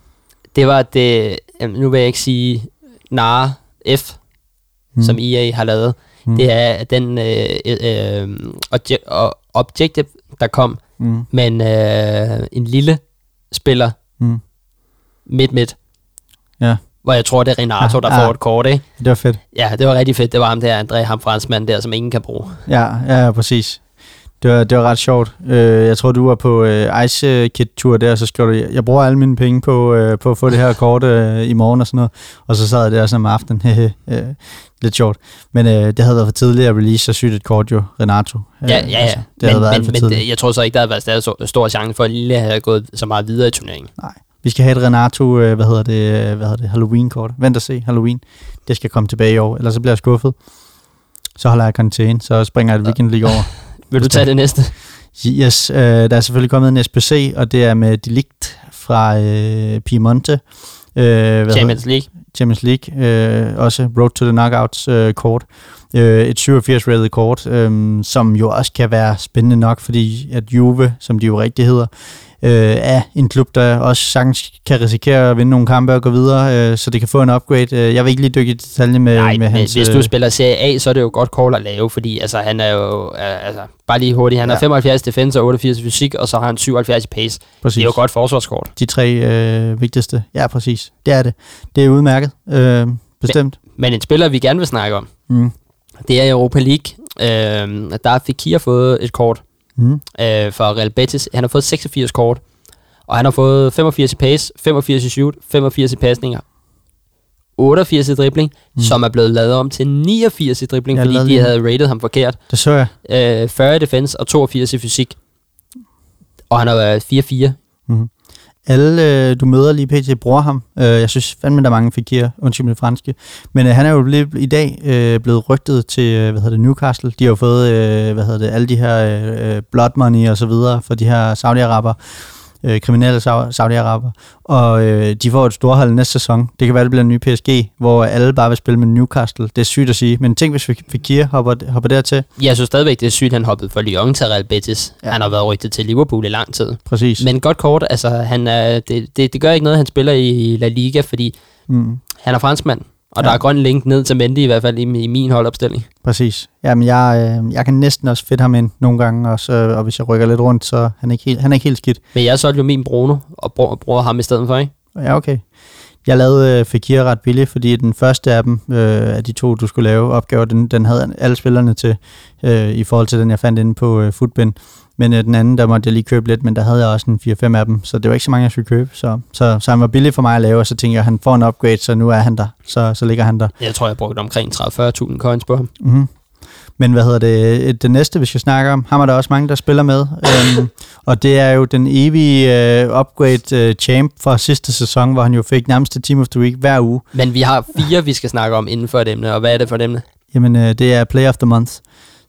Det var det... Nu vil jeg ikke sige Nara F, mm, som EA har lavet. mm, Mm. Det er den øh, øh, obje- og- objective, der kom mm, med en, øh, en lille spiller mm. midt-midt. Ja. Hvor jeg tror, det er Renato, der ah. får et kort, ikke? Det var fedt. Ja, det var rigtig fedt. Det var ham der, André, ham franskmand der, som ingen kan bruge. Ja, ja, ja præcis. Det var, det var ret sjovt. Øh, jeg tror, du var på øh, Ice Kit Tour der, så skrev du, jeg bruger alle mine penge på, øh, på at få det her kort øh, i morgen og sådan noget. Og så sad jeg der sådan om aftenen. øh, Lidt sjovt. Men øh, det havde været for tidligt at release så sygt et kort jo, Renato. Øh, Ja, ja, ja. altså, det havde men, været alt men, for men tidligt. jeg tror så ikke, der havde været stadig stor chance for, at Lille havde gået så meget videre i turneringen. Vi skal have et Renato, øh, hvad hedder det, øh, hvad hedder det, Halloween-kort. Vent og se, Halloween. Det skal komme tilbage i år, ellers så bliver jeg skuffet. Så holder jeg karantæne, så springer jeg et weekend lige over. Vil du tage det næste? Yes, øh, der er selvfølgelig kommet en SPC, og det er med Delict fra øh, Piemonte. Øh, hvad Champions League. Champions League. Øh, også Road to the Knockouts øh, kort. Øh, et 87 rated kort, øh, som jo også kan være spændende nok, fordi at Juve, som de jo rigtig hedder, øh, er en klub, der også sagtens kan risikere at vinde nogle kampe og gå videre, øh, så det kan få en upgrade. Øh, Jeg vil ikke lige dykke i detalje med, Nej, med men hans... hvis øh, du spiller Serie A, så er det jo godt call at lave, fordi altså, han er jo, øh, altså, bare lige hurtigt, han Ja. har 75 defense og 88 fysik, og så har han 77 i pace. præcis. Det er jo godt forsvarskort. De tre øh, vigtigste. Ja, præcis. Det er det. Det er udmærket. Øh, bestemt. Men en spiller, vi gerne vil snakke om, Mm. Det er Europa League. Øh, der fik Kia fået et kort Mm. øh, for Real Betis. Han har fået 86 kort, og han har fået 85 i pace, 85 i shoot, 85 i pasninger, 88 i dribling, Mm. som er blevet lavet om til 89 i dribling, Ja, fordi de lige- havde rated ham forkert. Det så jeg. Øh, 40 i defense og 82 i fysik. Og han har været 4-4. Mm. Alle, øh, du møder lige pt. bruger ham. Øh, jeg synes fandme, der er mange figurer, undskyld med franske. Men øh, han er jo lige, i dag øh, blevet rygtet til øh, hvad hedder det, Newcastle. De har jo fået øh, hvad hedder det, alle de her øh, øh blood money og så videre for de her Saudi-Araber. Øh, kriminelle Sau- Saudi-Araber. Og øh, de får et storhold næste sæson. Det kan være, det bliver en ny PSG, hvor alle bare vil spille med Newcastle. Det er sygt at sige. Men tænk, hvis Fekir hopper, hopper dertil. Jeg synes stadigvæk, det er sygt, han hoppede fra Lyon til Real Betis. Ja. Ja. Han har været rygtet til Liverpool i lang tid. Præcis. Men godt kort, altså han er, det, det, det gør ikke noget, han spiller i La Liga, fordi mm. han er franskmand. Og Ja. der er grøn link ned til Mendy i hvert fald i, i min holdopstilling. Præcis. Jamen, jeg, øh, jeg kan næsten også fedt ham ind nogle gange, også, øh, og hvis jeg rykker lidt rundt, så han er ikke helt, han er ikke helt skidt. Men jeg solgte jo min Bruno og bruger, bruger ham i stedet for, ikke? Ja, okay. Jeg lavede øh, Fekir ret billigt, fordi den første af dem, øh, af de to, du skulle lave opgaver, den, den havde alle spillerne til, øh, i forhold til den, jeg fandt inde på øh, Footbin. Men øh, den anden, der måtte jeg lige købe lidt, men der havde jeg også en 4-5 af dem, så det var ikke så mange, jeg skulle købe. Så, så, så han var billig for mig at lave, og så tænkte jeg, at han får en upgrade, så nu er han der. Så, så ligger han der. Jeg tror, jeg brugte omkring 30-40.000 coins på ham. Mm-hmm. Men hvad hedder det? Det næste, vi skal snakke om, ham er der også mange, der spiller med. øhm, og det er jo den evige øh, upgrade øh, champ fra sidste sæson, hvor han jo fik nærmest Team of the Week hver uge. Men vi har fire, vi skal snakke om inden for et emne. Og hvad er det for et emne? Jamen, øh, det er Player of the Month,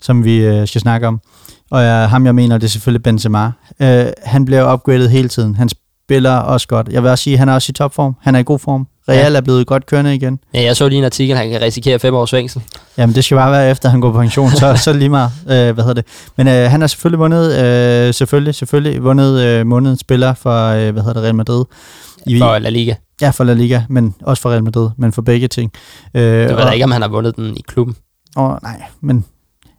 som vi øh, skal snakke om. Og øh, ham, jeg mener, det er selvfølgelig Benzema. Øh, han bliver upgradet hele tiden. Han spiller også godt. Jeg vil også sige, at han er også i topform. Han er i god form. Real er blevet godt kørende igen. Ja, jeg så lige en artikel, han kan risikere fem års fængsel. Jamen, det skal bare være efter, han går på pension, så, så det lige meget. Øh, hvad hedder det? Men øh, han har selvfølgelig vundet, øh, selvfølgelig, selvfølgelig vundet øh, månedens spiller for, øh, hvad hedder det, Real Madrid. I, For La Liga. Ja, for La Liga, men også for Real Madrid, men for begge ting. Øh, Du ved da ikke, om han har vundet den i klubben. Åh, nej, men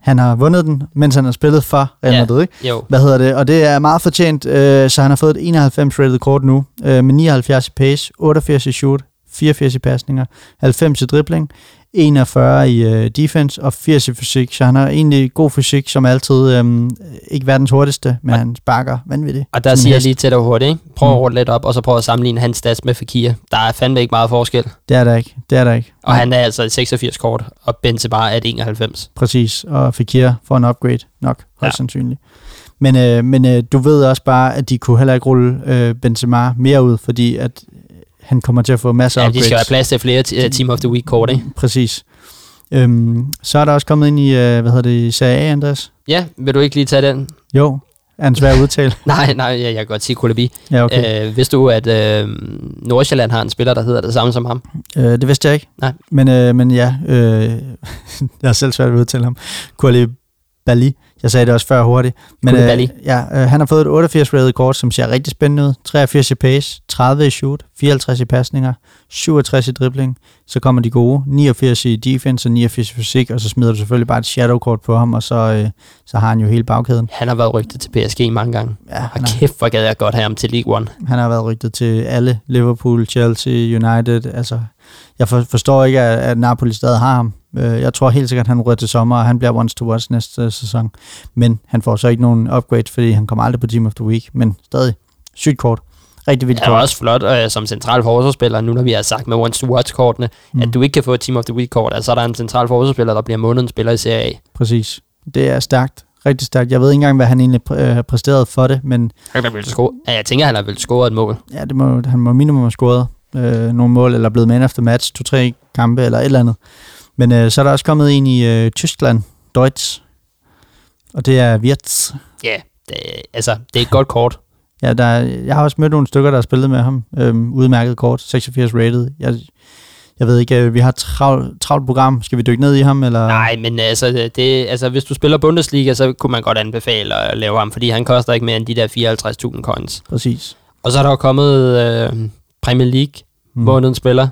han har vundet den, mens han har spillet for Real Ja. Madrid, ikke? Jo. Hvad hedder det? Og det er meget fortjent, øh, så han har fået et 91 rated kort nu, øh, med 79 i pace, 88 i shoot, 84 i pasninger, 90 i dribling, 41 i øh, defense og 80 i fysik. Så han har egentlig god fysik, som altid. Øhm, ikke verdens hurtigste, men Og- han sparker vanvittigt. Og der siger jeg lige til dig hurtigt, ikke? Prøv at Mm. rulle lidt op, og så prøv at sammenligne hans stats med Fakir. Der er fandme ikke meget forskel. Det er der ikke. Det er der ikke. Og han er altså et 86 kort, og Benzema er et 91. Præcis, og Fekir får en upgrade nok, højst Ja. ja. sandsynligt. Men, øh, men øh, du ved også bare, at de kunne heller ikke rulle øh, Benzema mere ud, fordi at han kommer til at få masser af Ja, de skal have upgrades. plads til flere t- uh, Team of the Week kort, ikke? Præcis. Øhm, så er der også kommet ind i, øh, hvad hedder det, Serie A, Andreas? Ja, vil du ikke lige tage den? Jo, er en svær at udtale. Nej, nej, jeg, jeg kan godt sige Kulabi. ja, okay. Øh, vidste du, at øh, Nordsjælland har en spiller, der hedder det samme som ham? Øh, det vidste jeg ikke. Nej. Men, øh, men ja, øh, jeg har selv svært ved at udtale ham. Koulibaly. Jeg sagde det også før hurtigt. Men øh, ja, øh, han har fået et 88 rated kort, som ser rigtig spændende ud. 83 i pace, 30 i shoot, 54 i pasninger, 67 i dribling. Så kommer de gode. 89 i defense og 89 i fysik, og så smider du selvfølgelig bare et shadow kort på ham, og så, øh, så har han jo hele bagkæden. Han har været rygtet til PSG mange gange. Ja, Og kæft, hvor gad jeg godt have ham til League One. han har været rygtet til alle. Liverpool, Chelsea, United. Altså, jeg for, forstår ikke, at, at Napoli stadig har ham. Øh, Jeg tror helt sikkert, at han ryger til sommer, og han bliver once to watch næste øh, sæson. Men han får så ikke nogen upgrade, fordi han kommer aldrig på Team of the Week. Men stadig, sygt kort. Rigtig vildt Det er kort. også flot øh, som central forsvarsspiller, nu når vi har sagt med Once to Watch-kortene, mm. at du ikke kan få et Team of the Week-kort. Altså, så er der en central forsvarsspiller, der bliver månedens spiller i Serie A. Præcis. Det er stærkt. Rigtig stærkt. Jeg ved ikke engang, hvad han egentlig øh, har præsteret for det, men Han har vel score. Ja, jeg tænker, han har vel scoret et mål. ja, det må, han må minimum have scoret øh, nogle mål, eller blevet man after match, to-tre kampe, eller et eller andet. Men øh, så er der også kommet en i øh, Tyskland, Deutsch, og det er Wirtz. Ja, det, altså, det er et godt kort. Ja, der, er- jeg har også mødt nogle stykker, der har spillet med ham. Øhm, udmærket kort, 86 rated. Jeg, jeg ved ikke, øh, vi har et travlt, travlt program. Skal vi dykke ned i ham? Eller? Nej, men altså, det, altså, hvis du spiller Bundesliga, så kunne man godt anbefale at lave ham, fordi han koster ikke mere end de der 54.000 coins. Præcis. Og så er der jo kommet øh, Premier League, mm. månedens spiller,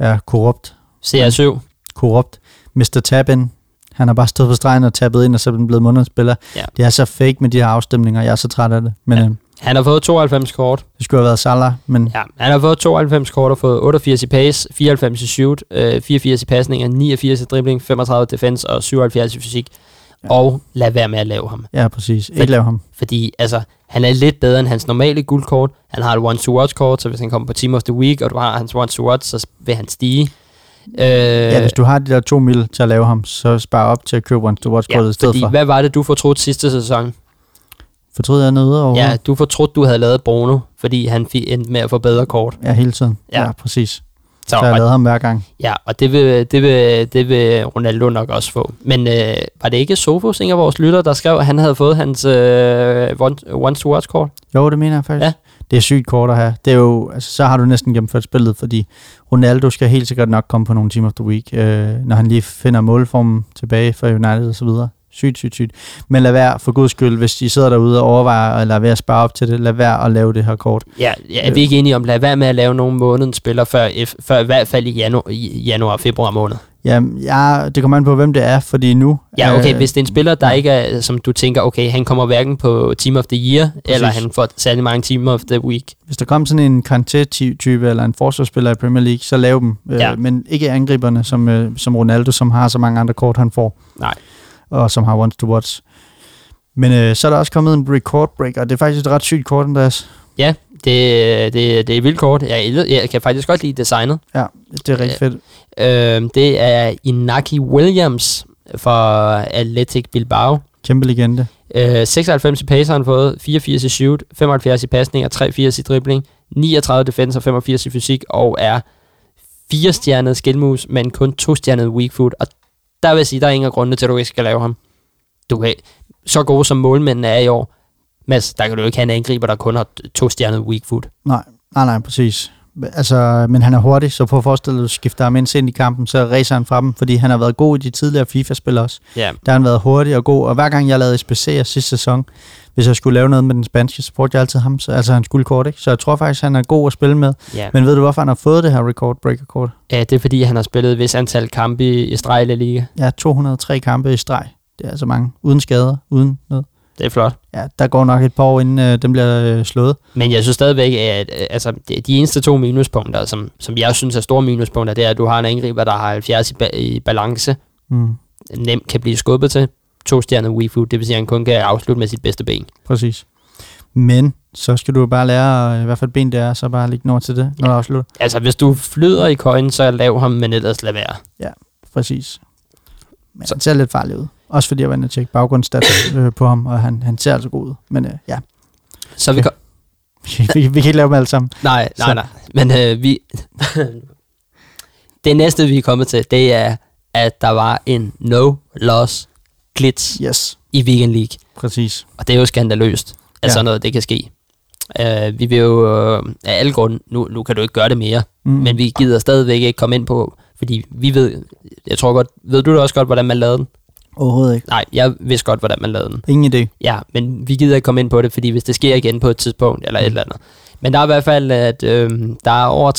Ja, korrupt. CR7. Korrupt. Mr. Tabin. Han har bare stået på stregen og tabet ind, og så er den blevet månedsspiller. Ja. Det er så fake med de her afstemninger. Jeg er så træt af det. Men ja. øh, Han har fået 92 kort. det skulle have været Salah. Men Ja, han har fået 92 kort og fået 88 i pace, 94 i shoot, øh, 84 i pasninger, 89 i dribling, 35 defense og 77 i fysik. Ja. Og lad være med at lave ham. ja, præcis. Ikke lave ham. Fordi altså, han er lidt bedre end hans normale guldkort. Han har et one-to-watch-kort, så hvis han kommer på Team of the Week, og du har hans one-to-watch, så vil han stige. Øh, Ja, hvis du har de der to mil til at lave ham, så spar op til at købe one to watch ja, i stedet fordi, for. hvad var det, du fortrudt sidste sæson? Fortryder jeg noget over? Ja, du fortrudt, du havde lavet Bruno, fordi han fik endte med at få bedre kort. ja, hele tiden. Ja. Ja, præcis. Så, Så jeg lavet ham hver gang. ja, og det vil, det, vil, det vil Ronaldo nok også få. Men øh, var det ikke Sofus, en af vores lytter, der skrev, at han havde fået hans øh, one- one-to-watch-kort? Jo, det mener jeg faktisk. Ja. Det er sygt kort at have. Det er jo, altså, så har du næsten gennemført spillet, fordi Ronaldo skal helt sikkert nok komme på nogle Team of the Week, øh, når han lige finder målformen tilbage for United og så videre. Sygt, sygt, sygt. Men lad være, for guds skyld, hvis de sidder derude og overvejer, eller ved at spare op til det, lad være at lave det her kort. Ja, ja er vi ikke enige om, lad være med at lave nogle månedens spiller, før, før i hvert fald i januar, i januar februar måned. Ja, ja, det kommer an på, hvem det er, fordi nu... Ja, okay, øh, hvis det er en spiller, der ikke er, som du tænker, okay, han kommer hverken på Team of the Year, Præcis. eller han får særlig mange Team of the Week. Hvis der kommer sådan en Kanté-type eller en forsvarsspiller i Premier League, så lav dem. Øh, Ja. Men ikke angriberne, som, øh, som Ronaldo, som har så mange andre kort, han får. Nej. Og som har ones to watch. Men øh, så er der også kommet en record break, og det er faktisk et ret sygt kort, Andreas. Ja, det, det, det er vildt kort. Jeg, jeg kan faktisk godt lide designet. Ja, det er rigtig fedt. Øh, det er Inaki Williams fra Athletic Bilbao. Kæmpe legende. Øh, 96 i pace har han fået, 84 i shoot, 75 i pasning og 83 i dribling, 39 defense og 85 i fysik, og er 4 stjernet skillmus, men kun 2 stjernet weak foot. Og der vil jeg sige, der er ingen af grundene til, at du ikke skal lave ham. Du kan, så gode som målmændene er i år, Mads, der kan du jo ikke have en angriber, der kun har 2 stjernet weak foot. Nej, nej, nej, præcis. Altså, men han er hurtig, så prøv at forestille dig, skifter ham ind i kampen, så racer han fra dem, fordi han har været god i de tidligere FIFA-spil også. Ja. Der har han været hurtig og god, og hver gang jeg lavede SBC'er sidste sæson, hvis jeg skulle lave noget med den spanske, så brugte jeg altid ham, så, altså hans guldkort, ikke? Så jeg tror faktisk, han er god at spille med. ja. Men ved du, hvorfor han har fået det her record breaker kort? ja, det er fordi, han har spillet et vis antal kampe i Israel Liga. Ja, 203 kampe i streg. Det er altså mange. Uden skader, uden noget. Det er flot. Ja, der går nok et par år, inden øh, den bliver øh, slået. Men jeg synes stadigvæk, at øh, altså, de, eneste to minuspunkter, som, som jeg synes er store minuspunkter, det er, at du har en angriber, der har 70 i, ba- i balance, Mm, nemt kan blive skubbet til, to stjerner Wifu, det vil sige, at han kun kan afslutte med sit bedste ben. præcis. Men så skal du bare lære, øh, hvad for et ben det er, så bare ligge over til det, når Ja. du afslutter. Altså, hvis du flyder i køjen, så lav ham, men ellers lad være. Præcis. Men Så- han ser lidt farlig ud. Også fordi jeg var inde og tjekke baggrundsstats øh, på ham, og han, han ser altså god ud. Men øh, ja, Så vi kom, vi, vi kan ikke lave dem alle sammen. Nej, nej, Så- nej. Men øh, vi... det næste, vi er kommet til, det er, at der var en no-loss glitch Yes, i Weekend League. præcis. Og det er jo skandaløst, at Ja. sådan noget det kan ske. Uh, vi vil jo uh, af alle grunde, nu, nu kan du ikke gøre det mere, mm. men vi gider stadigvæk ikke komme ind på, fordi vi ved, jeg tror godt, ved du da også godt, hvordan man lavede den? Overhovedet ikke. Nej, jeg vidste godt, hvordan man lavede den. Ingen idé. Ja, men vi gider ikke komme ind på det, fordi hvis det sker igen på et tidspunkt, eller et eller andet. Men der er i hvert fald, at øh, der er over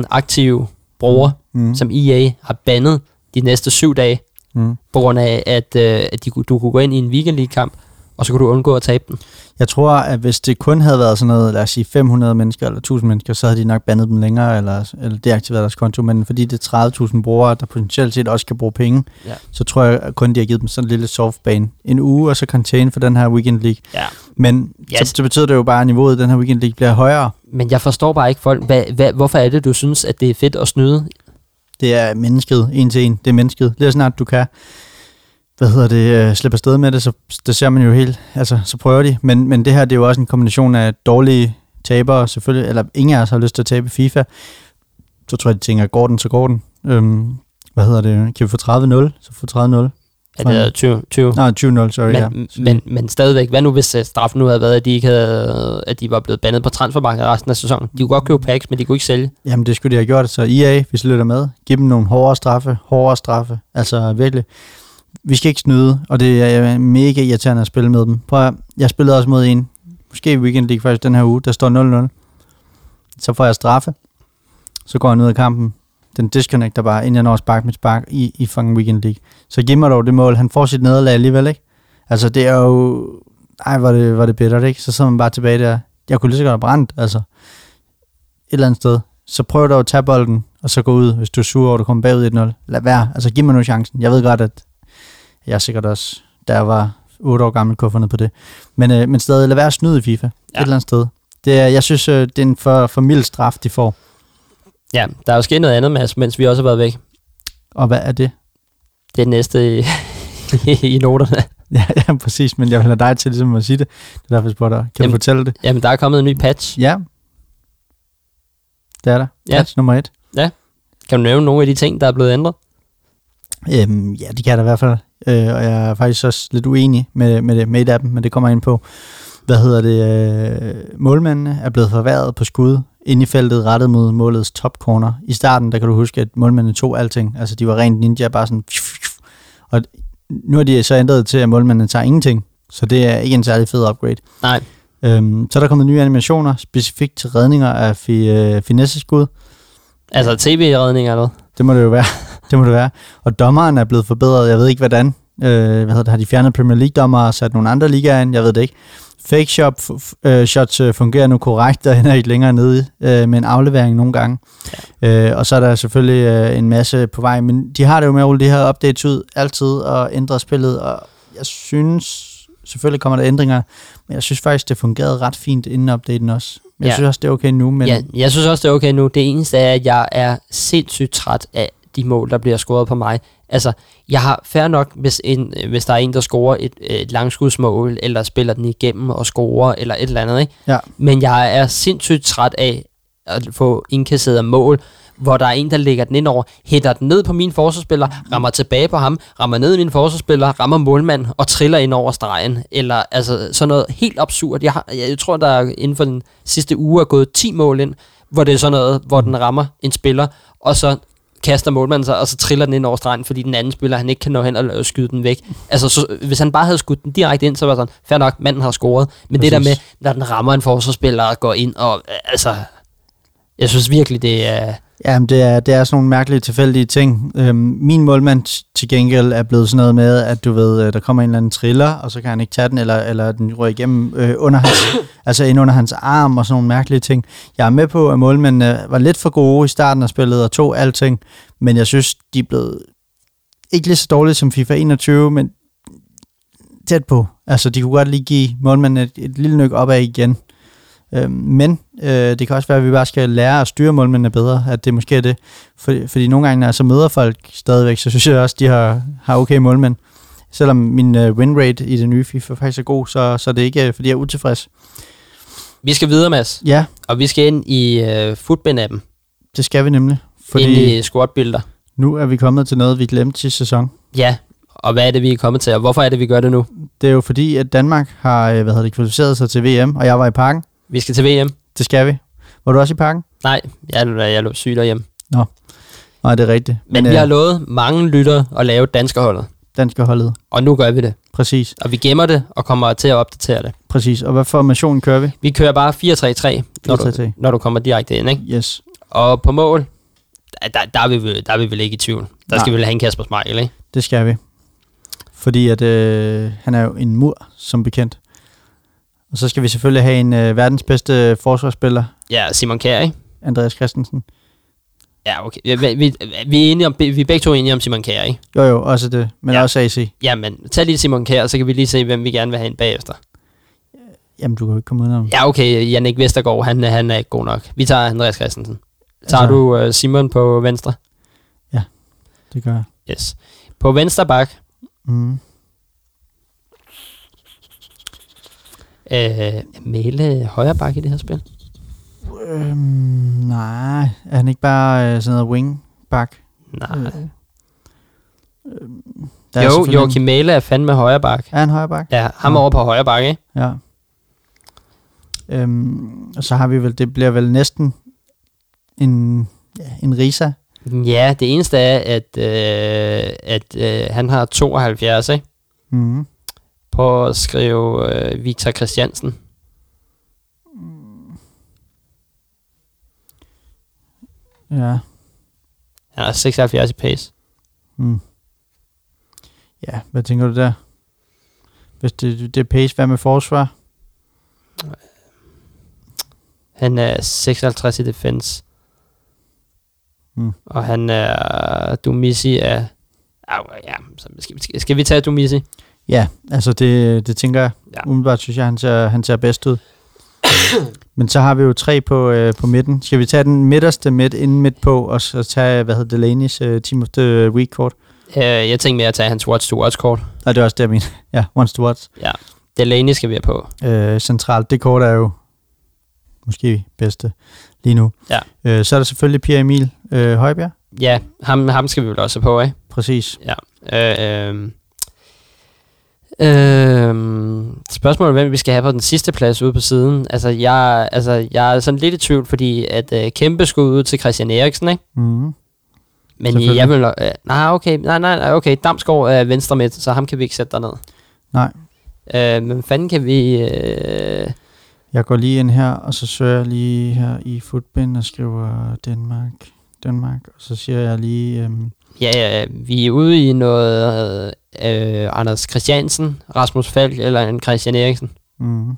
30.000 aktive brugere, Mm. mm. som EA har bandet de næste syv dage, Mm. på grund af, at, øh, at de, du kunne gå ind i en weekend league kamp, og så kunne du undgå at tabe den. Jeg tror, at hvis det kun havde været sådan noget, lad os sige 500 mennesker eller 1000 mennesker, så havde de nok bandet dem længere, eller, eller deaktiveret deres konto. Men fordi det er 30.000 brugere, der potentielt set også kan bruge penge, Ja. så tror jeg at kun, de har givet dem sådan en lille softbane. En uge, og så contain for den her weekend league. Ja. Men Ja. så, så betyder det jo bare, at niveauet i den her weekend league bliver højere. Men jeg forstår bare ikke folk, hvad, hvad, hvorfor er det, du synes, at det er fedt at snyde? Det er mennesket, en til en. Det er mennesket. Lige snart du kan, hvad hedder det, øh, slippe afsted med det, så det ser man jo helt, altså så prøver de. Men, men det her, det er jo også en kombination af dårlige tabere, selvfølgelig, eller ingen af os har lyst til at tabe FIFA. Så tror jeg, de tænker, går den, så går den. Øhm, hvad hedder det, kan vi få 30-0? Så få 30-0. Er det er 20? 20? Nej, 20-0, sorry. men, ja. men, men stadigvæk, hvad nu hvis øh, straffen nu havde været, at de, ikke havde, at de var blevet bandet på transfermarkedet resten af sæsonen? De kunne godt købe packs, men de kunne ikke sælge. Jamen, det skulle de have gjort. Så EA, hvis I lytter med, giv dem nogle hårdere straffe, hårdere straffe. Altså virkelig. Vi skal ikke snyde, og det er mega irriterende at spille med dem. Prøv at, jeg spillede også mod en, måske i Weekend League faktisk den her uge, der står 0-0. Så får jeg straffe. Så går jeg ud af kampen. Den disconnecter bare, inden jeg når at sparke mit spark i, i fucking Weekend League. Så giv mig dog det mål. Han får sit nederlag alligevel, ikke? Altså, det er jo... Ej, var det, var det bittert, ikke? Så sidder man bare tilbage der. Jeg kunne lige så godt have brændt, altså. Et eller andet sted. Så prøv dog at tage bolden, og så gå ud, hvis du er sur over, at du kommer bagud 1-0. Lad være. Altså, giv mig nu chancen. Jeg ved godt, at jeg er sikkert også, jeg var 8 år gammel, kunne have på det. Men, øh, men stadig, lad være snyde i FIFA. Ja. Ja. Et eller andet sted. Det er, jeg synes, øh, det er en for, for mild straf, de får. Ja, der er jo sket noget andet, Mads, mens vi også har været væk. Og hvad er det? Det er det næste i, i noterne. Ja, ja, præcis, men jeg vil have dig til ligesom at sige det. Det er derfor, jeg spørger dig. Kan Jamen. du fortælle det? Jamen, der er kommet en ny patch. Ja. Det er der. Ja. Patch nummer et. Kan du nævne nogle af de ting, der er blevet ændret? Øhm, ja, det kan jeg da i hvert fald. Øh, og jeg er faktisk også lidt uenig med, med, det, med et af dem, men det kommer jeg ind på. Hvad hedder det? Øh, målmændene er blevet forværret på skud ind i feltet rettet mod målets top corner. I starten, der kan du huske, at målmændene tog alting. Altså, de var rent ninja, bare sådan... Og nu har de så ændret til, at målmændene tager ingenting. Så det er ikke en særlig fed upgrade. Nej. Øhm, så er der kommet nye animationer, specifikt til redninger af fi, øh, finesseskud. Altså tv-redning eller noget? Det må det jo være. Det må det være. Og dommeren er blevet forbedret. Jeg ved ikke, hvordan. Øh, hvad hedder det? Har de fjernet Premier League-dommer og sat nogle andre ligaer ind? Jeg ved det ikke. Fake shop, øh, shots øh, fungerer nu korrekt, der ender ikke længere nede øh, med en aflevering nogle gange. Ja. Øh, og så er der selvfølgelig øh, en masse på vej, men de har det jo med at rulle de her updates ud altid og ændre spillet, og jeg synes, selvfølgelig kommer der ændringer, men jeg synes faktisk, det fungerede ret fint inden updaten også. Jeg Ja. synes også, det er okay nu, Men... Ja, jeg synes også, det er okay nu. Det eneste er, at jeg er sindssygt træt af de mål, der bliver scoret på mig. Altså, jeg har fair nok, hvis, en, øh, hvis der er en, der scorer et, et langskudsmål, eller spiller den igennem og scorer, eller et eller andet, ikke? Ja. Men jeg er sindssygt træt af at få indkasseret mål, hvor der er en, der lægger den ind over, hætter den ned på min forsvarsspiller, rammer tilbage på ham, rammer ned i min forsvarsspiller, rammer målmand og triller ind over stregen. Eller altså sådan noget helt absurd. Jeg, har, jeg tror, der er inden for den sidste uge er gået 10 mål ind, hvor det er sådan noget, hvor den rammer en spiller, og så kaster målmanden sig, og så triller den ind over stregen, fordi den anden spiller, han ikke kan nå hen og skyde den væk. Altså, så, hvis han bare havde skudt den direkte ind, så var det sådan, fair nok, manden har scoret. Men det der med, Præcis. når den rammer en forsvarsspiller og går ind, og altså, jeg synes virkelig, det er, Jamen, det er, det er sådan nogle mærkelige, tilfældige ting. Øhm, min målmand til gengæld er blevet sådan noget med, at du ved, øh, der kommer en eller anden triller, og så kan han ikke tage den, eller, eller den rører igennem øh, under hans, altså ind under hans arm, og sådan nogle mærkelige ting. Jeg er med på, at målmændene var lidt for gode i starten af spillet, og tog alting, men jeg synes, de er blevet ikke lige så dårlige som FIFA 21, men tæt på. Altså, de kunne godt lige give målmanden et, et lille nyk opad igen. Øh, men øh, det kan også være, at vi bare skal lære at styre målmændene bedre, at det måske er det. For, fordi nogle gange, når jeg så møder folk stadigvæk, så synes jeg også, at de har, har okay målmænd. Selvom min øh, win rate i det nye FIFA faktisk er god, så, så det er ikke, øh, fordi jeg er utilfreds. Vi skal videre, Mads. Ja, Og vi skal ind i øh, Footbin-appen. det skal vi nemlig. Fordi... Ind i squad-builder. nu er vi kommet til noget, vi glemte sidste sæson. Ja, og hvad er det, vi er kommet til, og hvorfor er det, vi gør det nu? Det er jo fordi, at Danmark har øh, hvad hedder det, kvalificeret sig til VM, og jeg var i parken. Vi skal til VM. Det skal vi. Var du også i parken? Nej, jeg, jeg lå syg derhjemme. Nej, det er rigtigt. Men vi har lovet mange lytter at lave danskerholdet. danske holdet. Og nu gør vi det. Præcis, Og vi gemmer det og kommer til at opdatere det. præcis. Og hvad formation kører vi? Vi kører bare 4-3-3, når, du, 4-3-3. når du kommer direkte ind. Ikke? Yes. Og på mål, der, der, der, er, vi, der er vi vel ikke i tvivl. Der Nej. skal vi vel have en Kasper Smeichel, ikke? Det skal vi. Fordi at øh, han er jo en mur, som bekendt. Og så skal vi selvfølgelig have en øh, verdens bedste forsvarsspiller, Ja, Simon Kjær, ikke? Andreas Christensen. Ja, okay. Vi, vi, vi, er enige om, vi er begge to enige om Simon Kjær, ikke? Jo jo, også det, men Ja. ja. også AC. Ja, men tag lige Simon Kjær, så kan vi lige se, hvem vi gerne vil have ind bagefter. Jamen, du kan jo ikke komme udenom. Ja, okay, Jannik Vestergaard, han, han er ikke god nok. Vi tager Andreas Christensen. Tager Altså- du uh, Simon på venstre? Det gør jeg. Yes. På venstre bak, Mm. Øh, Mæle højre bak i det her spil. Øhm, nej, er han ikke bare øh, sådan noget wingback? Nej. Øh, jo, Der selvfølgelig Joachim Mæle er fandme højre bak. Er han højre bak? Ja, ham Nå. over på højre bak, ikke? Ja. Øhm, og så har vi vel, det bliver vel næsten en, ja, en Risa. Ja, det eneste er, at, øh, at øh, han har 72, ikke? Mm. På at skrive øh, Victor Christiansen. Ja. Han har 76 i pace. Mm. Ja, hvad tænker du der? Hvis det, det er pace, hvad med forsvar? Han er 56 i defense. Mm. Og han er... Dumisi er... Au, ja, så skal, skal, skal vi tage Dumisi? Ja, altså det, det tænker jeg. Ja. Ja. Umiddelbart synes jeg, han ser, han ser bedst ud. Men så har vi jo tre på, øh, på midten. Skal vi tage den midterste midt inden midt på, og så tage, hvad hedder Delaney's uh, Team of the Week kort? Uh, jeg tænker mere at tage hans watch-to-watch-kort. Nej, det er også det, jeg mener. Ja, once to watch. Delaney skal vi have på. Øh, centralt, det kort er jo måske bedste lige nu. Ja. Øh, så er der selvfølgelig Pierre Emil øh, Højbjerg. Ja, ham, ham skal vi vel også have på, ikke? Præcis. Øh, øh, øh, spørgsmålet er, hvem vi skal have på den sidste plads ude på siden. Altså, jeg, altså, jeg er sådan lidt i tvivl, fordi at øh, Kæmpe skulle ud til Christian Eriksen, ikke? Mm. Men jeg vil... Øh, nej, okay, nej, nej, nej, okay. Damsgaard er venstre midt, så ham kan vi ikke sætte derned. Nej. Øh, men fanden kan vi... Øh, Jeg går lige ind her, og så søger jeg lige her i Footbin og skriver Danmark, Danmark, og så siger jeg lige, øhm, ja, ja, vi er ude i noget øh, Anders Christiansen, Rasmus Falk eller en Christian Eriksen. mm,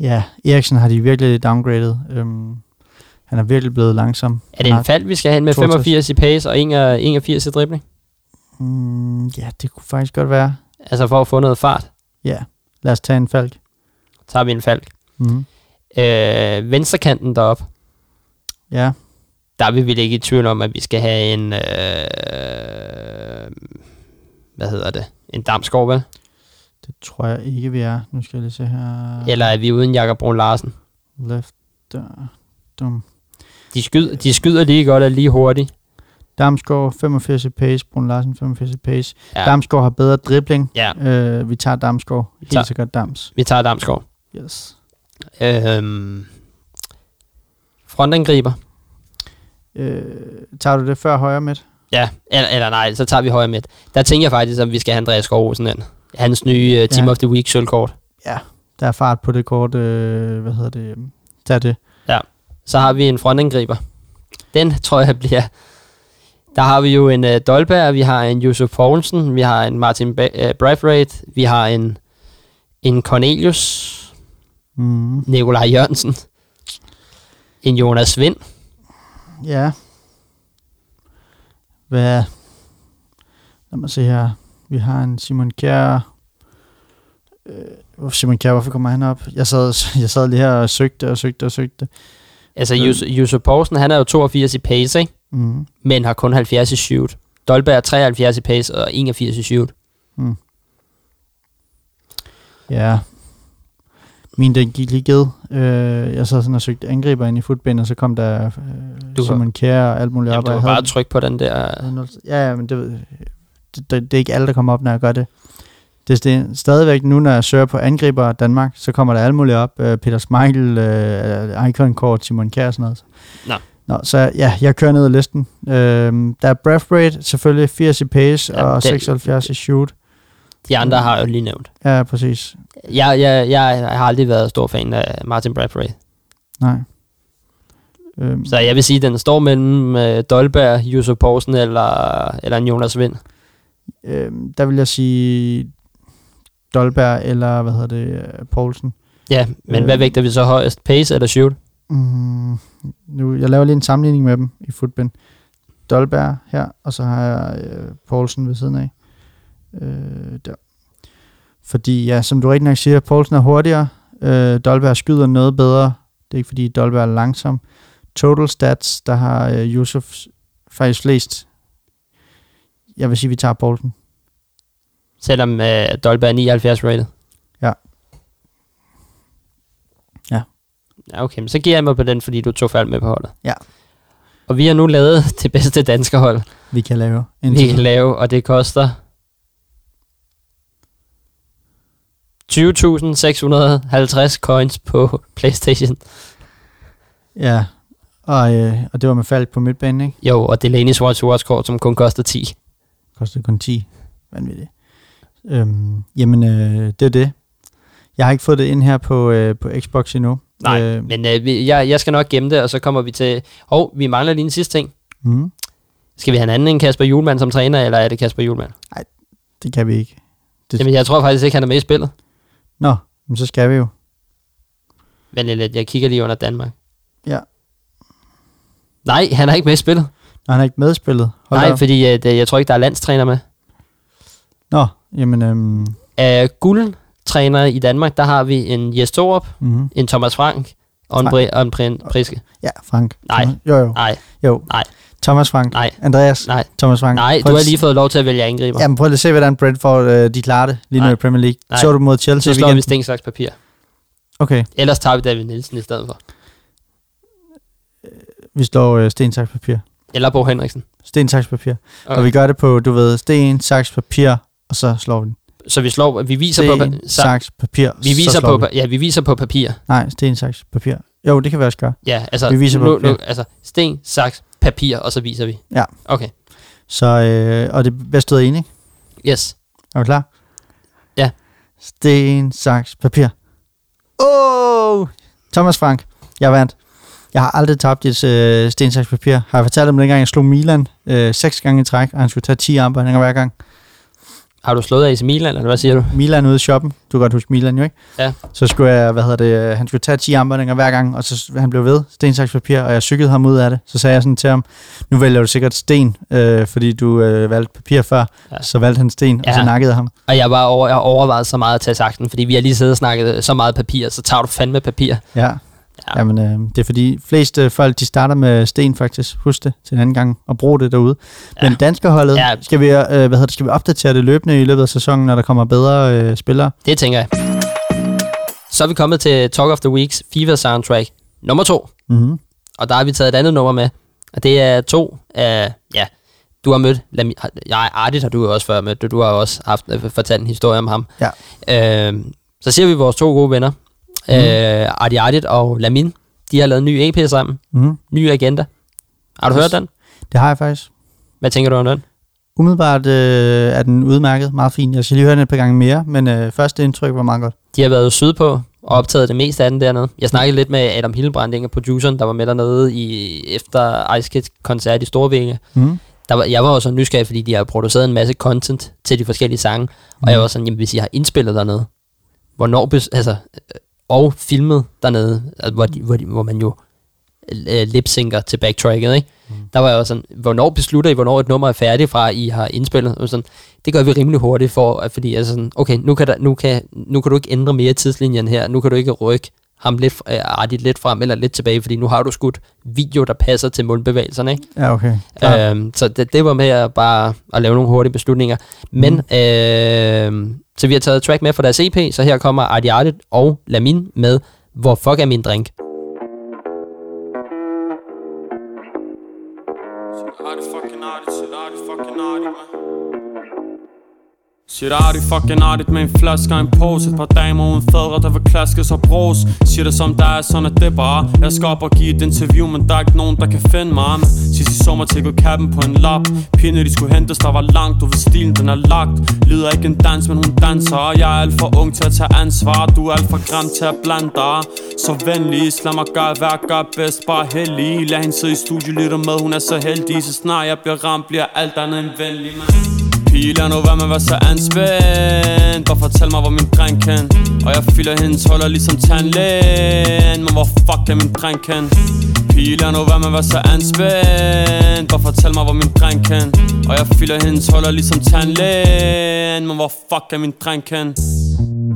ja, Eriksen har de virkelig downgraded. Øhm, han er virkelig blevet langsom. Er det en fald, vi skal have med 62? 85 i pace og 81 i dribling? mm, ja, det kunne faktisk godt være. Altså for at få noget fart, Ja, lad os tage en falk. tager vi en falk. Mm. Øh, venstrekanten derop, Ja, der er vi vel ikke i tvivl om, at vi skal have en... Øh, hvad hedder det? En Damsgaard, vel? det tror jeg ikke, vi er. Nu skal jeg lige se her. Eller er vi uden Jakob Brun Larsen? Left, der, dum. De skyder, de skyder lige godt og lige hurtigt. Damsgaard 85 i pace, Brun Larsen 85 i pace. Ja. Damsgaard har bedre dribling. ja Øh, vi tager Damsgaard. Helt tager- sikkert Dams. vi tager Damsgaard. Yes. Øhm, frontangriber. Øh, tager du det før højre midt? Ja, eller, eller nej, så tager vi højre midt. Der tænker jeg faktisk, at vi skal have Andreas Skov Olsen ind. Hans nye uh, Team Ja. of the Week sølvkort. Der er fart på det kort. Øh, hvad hedder det? Tag det. Så har vi en frontangriber. Den tror jeg bliver... Der har vi jo en uh, Dolberg, vi har en Josef Poulsen, vi har en Martin ba- uh, Braithwaite, vi har en, en Cornelius, Mm. Nikolaj Jørgensen, en Jonas Vind. Ja. Hvad? Lad mig se her. Vi har en Simon Kjær. Øh, Simon Kjær, hvorfor kommer han op? Jeg sad, jeg sad lige her og søgte og søgte og søgte. Altså, Mm. Jus- Poulsen, han er jo 82 i pace, ikke? Mm. men har kun 70 i shoot. Dolberg er 73 i pace og 81 i shoot. Mm. Ja. Min, den gik lige ged. Øh, jeg sad sådan og søgte angriber ind i footbind, og så kom der øh, Du Simon Kjær og alt muligt Jamen, op. du jeg bare trykke på den der... Ja, ja, men det, det, det, det, er ikke alle, der kommer op, når jeg gør det. Det er st- stadigvæk nu, når jeg søger på angriber Danmark, så kommer der alt muligt op. Øh, Peter Schmeichel, øh, Icon Court, Simon Kjær og sådan noget. Nå. Nå, så ja, jeg kører ned ad listen. Øh, der er Braithwaite, selvfølgelig 80 i pace ja, og det- 76 i shoot. De andre har jeg jo lige nævnt. Ja, præcis. Jeg, jeg, jeg har aldrig været stor fan af Martin Bradbury. Nej. Øhm, Så jeg vil sige, at den står mellem uh, Dolberg, Josef Poulsen eller, eller Jonas Vind. øhm, der vil jeg sige Dolberg eller, hvad hedder det, øh, Poulsen. Ja, men Øh. hvad vægter vi så højest? Pace eller shoot? Mm, nu, jeg laver lige en sammenligning med dem i footbind. Dolberg her, og så har jeg øh, Poulsen ved siden af. Øh, der. Fordi, ja, som du rigtig nok siger, Poulsen er hurtigere. Øh, Dolberg skyder noget bedre. Det er ikke fordi Dolberg er langsom. Total stats, der har øh, Yusuf faktisk flest. Jeg vil sige, vi tager Poulsen. Selvom uh, Dolberg er 79 rated. Ja. Ja. Ja, okay, men så giver jeg mig på den, fordi du tog fald med på holdet. Ja. Og vi har nu lavet det bedste danske hold, Vi kan lave. vi kan lave, og det koster 20.650 coins på Playstation. Ja, og, øh, og det var med Falk på midtbanen, ikke? Jo, og Delaney's Watch Watch kort, som kun koster 10. Kostede kun 10. Vanvittigt. Øhm, jamen, øh, det er det. Jeg har ikke fået det ind her på, øh, på Xbox endnu. Nej, Øh, men øh, jeg, jeg skal nok gemme det, og så kommer vi til... Hov, vi mangler lige en sidste ting. mm, Skal vi have en anden end Kasper Julemand som træner, eller er det Kasper Julemand? det kan vi ikke. Det- Jamen, jeg tror faktisk ikke, han er med i spillet. Nå, men så skal vi jo. Men lidt, jeg kigger lige under Danmark. Ja. Nej, han er ikke med i spillet. Nå, han er ikke medspillet. Hold Nej, op. fordi øh, det, jeg tror ikke, der er landstræner med. Nå, jamen, øhm, Af guldtræner i Danmark, der har vi en Jes Torup, mm, en Thomas Frank en Brian Priske. ja, Frank. Nej. Jo, jo. Nej, jo. Nej. Thomas Frank. nej, Andreas. nej, Thomas Frank. nej. Prøv Du har lige fået lov til at vælge angriber. Jamen, prøv lige at se, hvordan Brentford øh, de klarer det lige nu Nej. i Premier League. Nej. Så du mod Chelsea Så i slår vi sten, saks, papir. Okay, Ellers tager vi David Nielsen i stedet for. vi slår øh, sten, saks, papir. Eller Bo Henriksen. Sten, saks, papir. Okay. Og vi gør det på, du ved, sten, saks, papir, og så slår vi den. Så vi slår, vi viser på, Sten, pa- saks, papir, vi viser på, vi. ja, vi viser på papir. Nej, sten, saks, papir. Jo, det kan vi også gøre. Ja, altså, Vi viser på nu, papir. nu, altså sten, saks, papir, og så viser vi. Ja. Okay, Så, øh, og det er bedst ud af en, ikke? yes. Er du klar? Ja. Sten, saks, papir. Åh! Oh! Thomas Frank, jeg vandt. Jeg har aldrig tabt et øh, sten, saks, papir. Har jeg fortalt om dengang, jeg slog Milan øh, seks gange i træk, og han skulle tage 10 armbåndinger hver gang. Har du slået AC Milan, eller hvad siger du? Milan ude i shoppen. Du kan godt huske Milan, jo ikke? Ja. Så skulle jeg, hvad hedder det, han skulle tage 10 armbåndinger hver gang, og så han blev ved, sten, saks, papir, og jeg cyklede ham ud af det. Så sagde jeg sådan til ham, nu vælger du sikkert sten, øh, fordi du øh, valgte papir før. Ja. Så valgte han sten, ja. og så nakkede jeg ham. Og jeg var over, jeg har overvejet så meget at tage sakten, fordi vi har lige siddet og snakket så meget papir, så tager du fandme papir. Ja. Ja. ja. Jamen, øh, det er fordi, fleste folk, de starter med sten faktisk. Husk det til en anden gang, og brug det derude. Ja. Men danskerholdet, Ja. skal, vi, øh, hvad hedder det, skal vi opdatere det løbende i løbet af sæsonen, når der kommer bedre øh, spillere? Det tænker jeg. Så er vi kommet til Talk of the Weeks FIFA soundtrack nummer to. Mm-hmm. Og der har vi taget et andet nummer med. Og det er to af, ja, du har mødt, ja, Ardit har du jo også før mødt, du, du har også haft, øh, fortalt en historie om ham. Ja. Øh, så ser vi vores to gode venner, mm. øh, Ardit og Lamin. De har lavet en ny EP sammen, Mm-hmm. ny agenda. Har du Yes. hørt den? Det har jeg faktisk. Hvad tænker du om den? Umiddelbart øh, er den udmærket, meget fin. Jeg skal lige høre den et par gange mere, men øh, første indtryk var meget godt. De har været sydpå og optaget det meste af den dernede. Jeg snakkede lidt med Adam Hillebrand, en af produceren, der var med dernede i, efter Ice Kids koncert i Storvinge. Mm. Der var, jeg var jo så nysgerrig, fordi de har produceret en masse content til de forskellige sange, mm. og jeg var sådan, jamen hvis I har indspillet dernede, hvornår, altså, og filmet dernede, hvor, de, hvor, de, hvor man jo øh, lipsynker til backtracket, ikke? Mm. Der var jeg også sådan, hvornår beslutter I, hvornår et nummer er færdigt fra, I har indspillet? Og sådan, det gør vi rimelig hurtigt, for, fordi altså sådan, okay, nu kan, der, nu, kan, nu kan du ikke ændre mere tidslinjen her, nu kan du ikke rykke ham lidt, øh, artigt lidt frem eller lidt tilbage, fordi nu har du skudt video, der passer til mundbevægelserne, ikke? Ja, okay. Klar. Øhm, så det, det var med at bare at lave nogle hurtige beslutninger. Men, mm. øh, så vi har taget track med fra deres EP, så her kommer Artie Artit og Lamin med Hvor fuck er min drink? Arty fucking arty, Shit det fucking artigt med en flaske og en pose. Et par damer uden fædre, der vil klaskes og bros Siger det som der er sådan, at det bare. Jeg skal op og give et interview, men der er ikke nogen, der kan finde mig. Men sidst i sommer tækkede kappen på en lap. Pinde de skulle hentes, der var langt, du ved stilen den er lagt. Lyder ikke en dans, men hun danser. Og jeg er alt for ung til at tage ansvar. Du er alt for grim til at blande dig. Så venlig, lad mig gøre hvad jeg gør bedst. Bare heldig, lad hende sidde i studiet, lytter med. Hun er så heldig, så snart jeg bliver ramt Bliver alt andet end venlig, man Pige, lad nu være med at være så anspændt. Bare fortæl mig, hvor min dreng kan Og jeg fylder hendes huller ligesom tandlægen. Men hvor fuck er min dreng kan Pige, lad nu være med at være så anspændt. Bare fortæl mig, hvor min dreng kan Og jeg fylder hendes huller ligesom tandlægen. Men hvor fuck er min dreng kan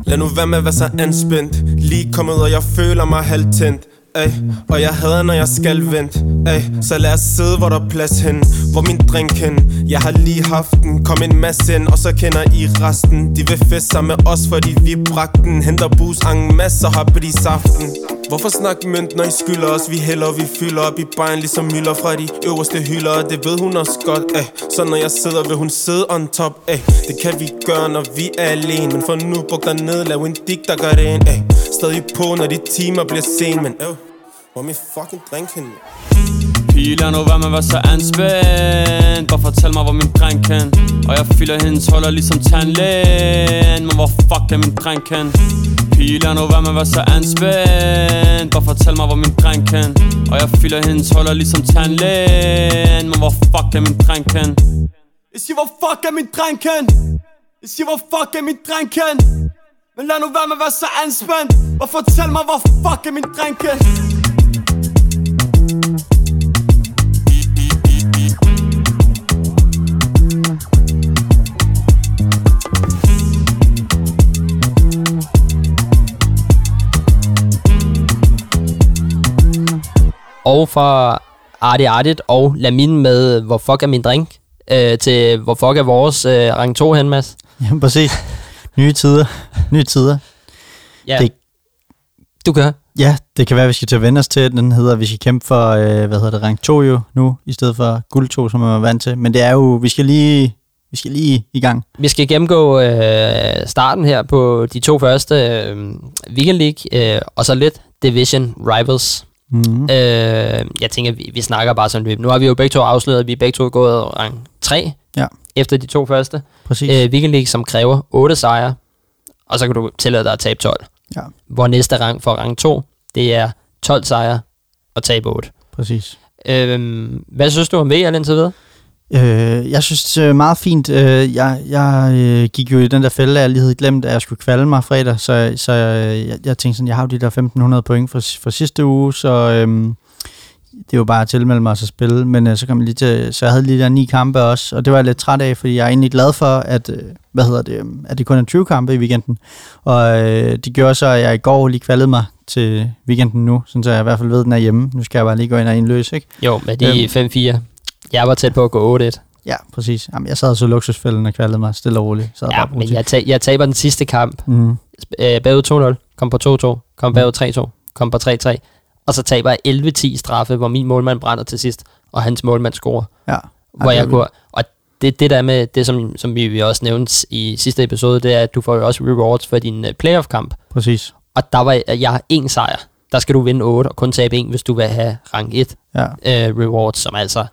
Lad nu være med at være så anspændt. Lige kommet, og jeg føler mig halvtændt. Ay, og jeg hader, når jeg skal vente. Ay, Så lad os sidde, hvor der er plads hen. Hvor min drink hen. Jeg har lige haft den. Kom en masse ind, og så kender I resten. De vil feste sammen med os, fordi vi bragte den. Henter bus, en masse og har saften. Hvorfor snakke mønt, når I skylder os? Vi hælder, vi fylder op i bejen Ligesom mylder fra de øverste hylder Og det ved hun også godt, eh. Så når jeg sidder, vil hun sidde on top, eh. Det kan vi gøre, når vi er alene Men for nu, buk dig ned, lav en dig, der gør det ind, eh. Stadig på, når de timer bliver sen Men øv, hvor min fucking drink henne? Pige, lad nu være med at være så anspændt Bare fortæl mig, hvor min dreng kan Og jeg fylder hendes huller ligesom tandlægen Men hvor fuck er min dreng kan Pige, nu hvad man var så anspændt. Bare fortæl mig, hvor min dreng kan. Og jeg fylder hendes huller ligesom tandlægen. Men hvor fuck er min dreng kan? Jeg siger, hvor fuck er min dreng kan? Jeg siger, hvor fuck er min dreng kan? Men lad nu være med at være så anspændt. Og fortæl mig, hvor fuck er min dreng kan? Og fra Artie Artit og Lamin med Hvor fuck er min drink? Øh, til Hvor fuck er vores øh, rang 2 hen, Mads? Jamen, præcis. Nye tider. Nye tider. Ja, Det- du gør. Ja, det kan være, at vi skal til at vende os til. Den hedder, vi skal kæmpe for, øh, hvad hedder det, rank 2 jo nu, i stedet for guld 2, som man var vant til. Men det er jo, vi skal lige, vi skal lige i gang. Vi skal gennemgå øh, starten her på de to første øh, Weekend League, øh, og så lidt Division Rivals. Mm-hmm. Øh, jeg tænker, vi, vi snakker bare sådan løb. Nu har vi jo begge to afsløret, at vi er begge to gået rang 3 Ja. efter de to første. Præcis. Øh, Weekend League, som kræver 8 sejre, og så kan du tillade dig at tabe 12. Ja. Hvor næste rang for rang 2, det er 12 sejre og tabe 8. Præcis. Øh, hvad synes du om VM indtil videre? Øh, jeg synes det er meget fint. Øh, jeg jeg øh, gik jo i den der fælde, at jeg lige havde glemt, at jeg skulle kvalde mig fredag, så, så øh, jeg, jeg tænkte sådan, jeg har jo de der 1500 point fra, fra sidste uge, så øh, det er jo bare at tilmelde mig og så spille, men øh, så kom jeg lige til, så jeg havde lige der ni kampe også, og det var jeg lidt træt af, fordi jeg er egentlig glad for, at, øh, hvad hedder det, øh, at det kun er 20 kampe i weekenden, og øh, det gjorde så, at jeg i går lige kvalede mig til weekenden nu, sådan så jeg i hvert fald ved, at den er hjemme. Nu skal jeg bare lige gå ind og indløse, ikke? Jo, med de Øhm. 5-4. Jeg var tæt på at gå 8-1. Ja, præcis. Jamen, jeg sad så luksusfælden og kvalede mig stille og roligt. Sad Ja, men jeg, ta- jeg taber den sidste kamp. Mm. Øh, bagud 2-0, kom på 2-2, kom bagud 3-2, kom på 3-3. Og så taber jeg 11-10 straffe, hvor min målmand brænder til sidst, og hans målmand scorer. Ja. Hvor jeg kunne, og det, det der med, det som, som vi vi også nævnte i sidste episode, det er, at du får jo også rewards for din uh, playoff-kamp. Præcis. Og der var jeg, har én sejr. Der skal du vinde 8 og kun tabe 1, hvis du vil have rang 1 Ja. uh, rewards, som altså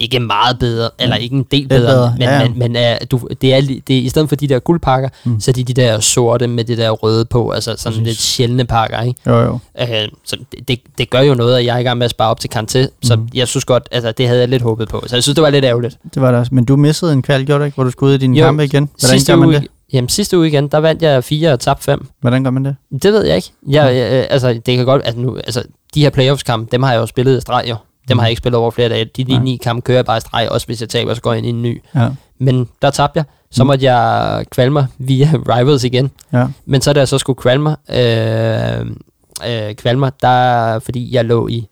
ikke meget bedre, eller ikke en del bedre, bedre, men, ja, ja. men, men uh, du, det er, det er, i stedet for de der guldpakker, Mm. mm. så er de de der sorte med det der røde på, altså sådan Præcis. lidt sjældne pakker, ikke? Jo, jo. Uh, så det, det, gør jo noget, at jeg er i gang med at spare op til Kanté, så Mhm. jeg synes godt, altså det havde jeg lidt håbet på, så jeg synes, det var lidt ærgerligt. Det var det også. Men du missede en kval, gjorde du ikke? Hvor du skulle ud i dine Jo, kampe igen? Hvordan gør man uge, det? Jamen sidste uge igen, der vandt jeg fire og tabte fem. Hvordan gør man det? Det ved jeg ikke. Jeg, jeg, altså, det kan godt, altså, nu, altså, de her playoffs-kampe, dem har jeg jo spillet i streg jo. Dem har jeg ikke spillet over flere dage. De Nej. ni kampe kører jeg bare i streg, også hvis jeg taber, så går jeg ind i en ny. Ja. Men der tabte jeg. Så Mm. måtte jeg kvalme mig via Rivals igen. Ja. Men så da jeg så skulle kvalme mig, øh, øh, kvalme mig, der, fordi jeg lå i,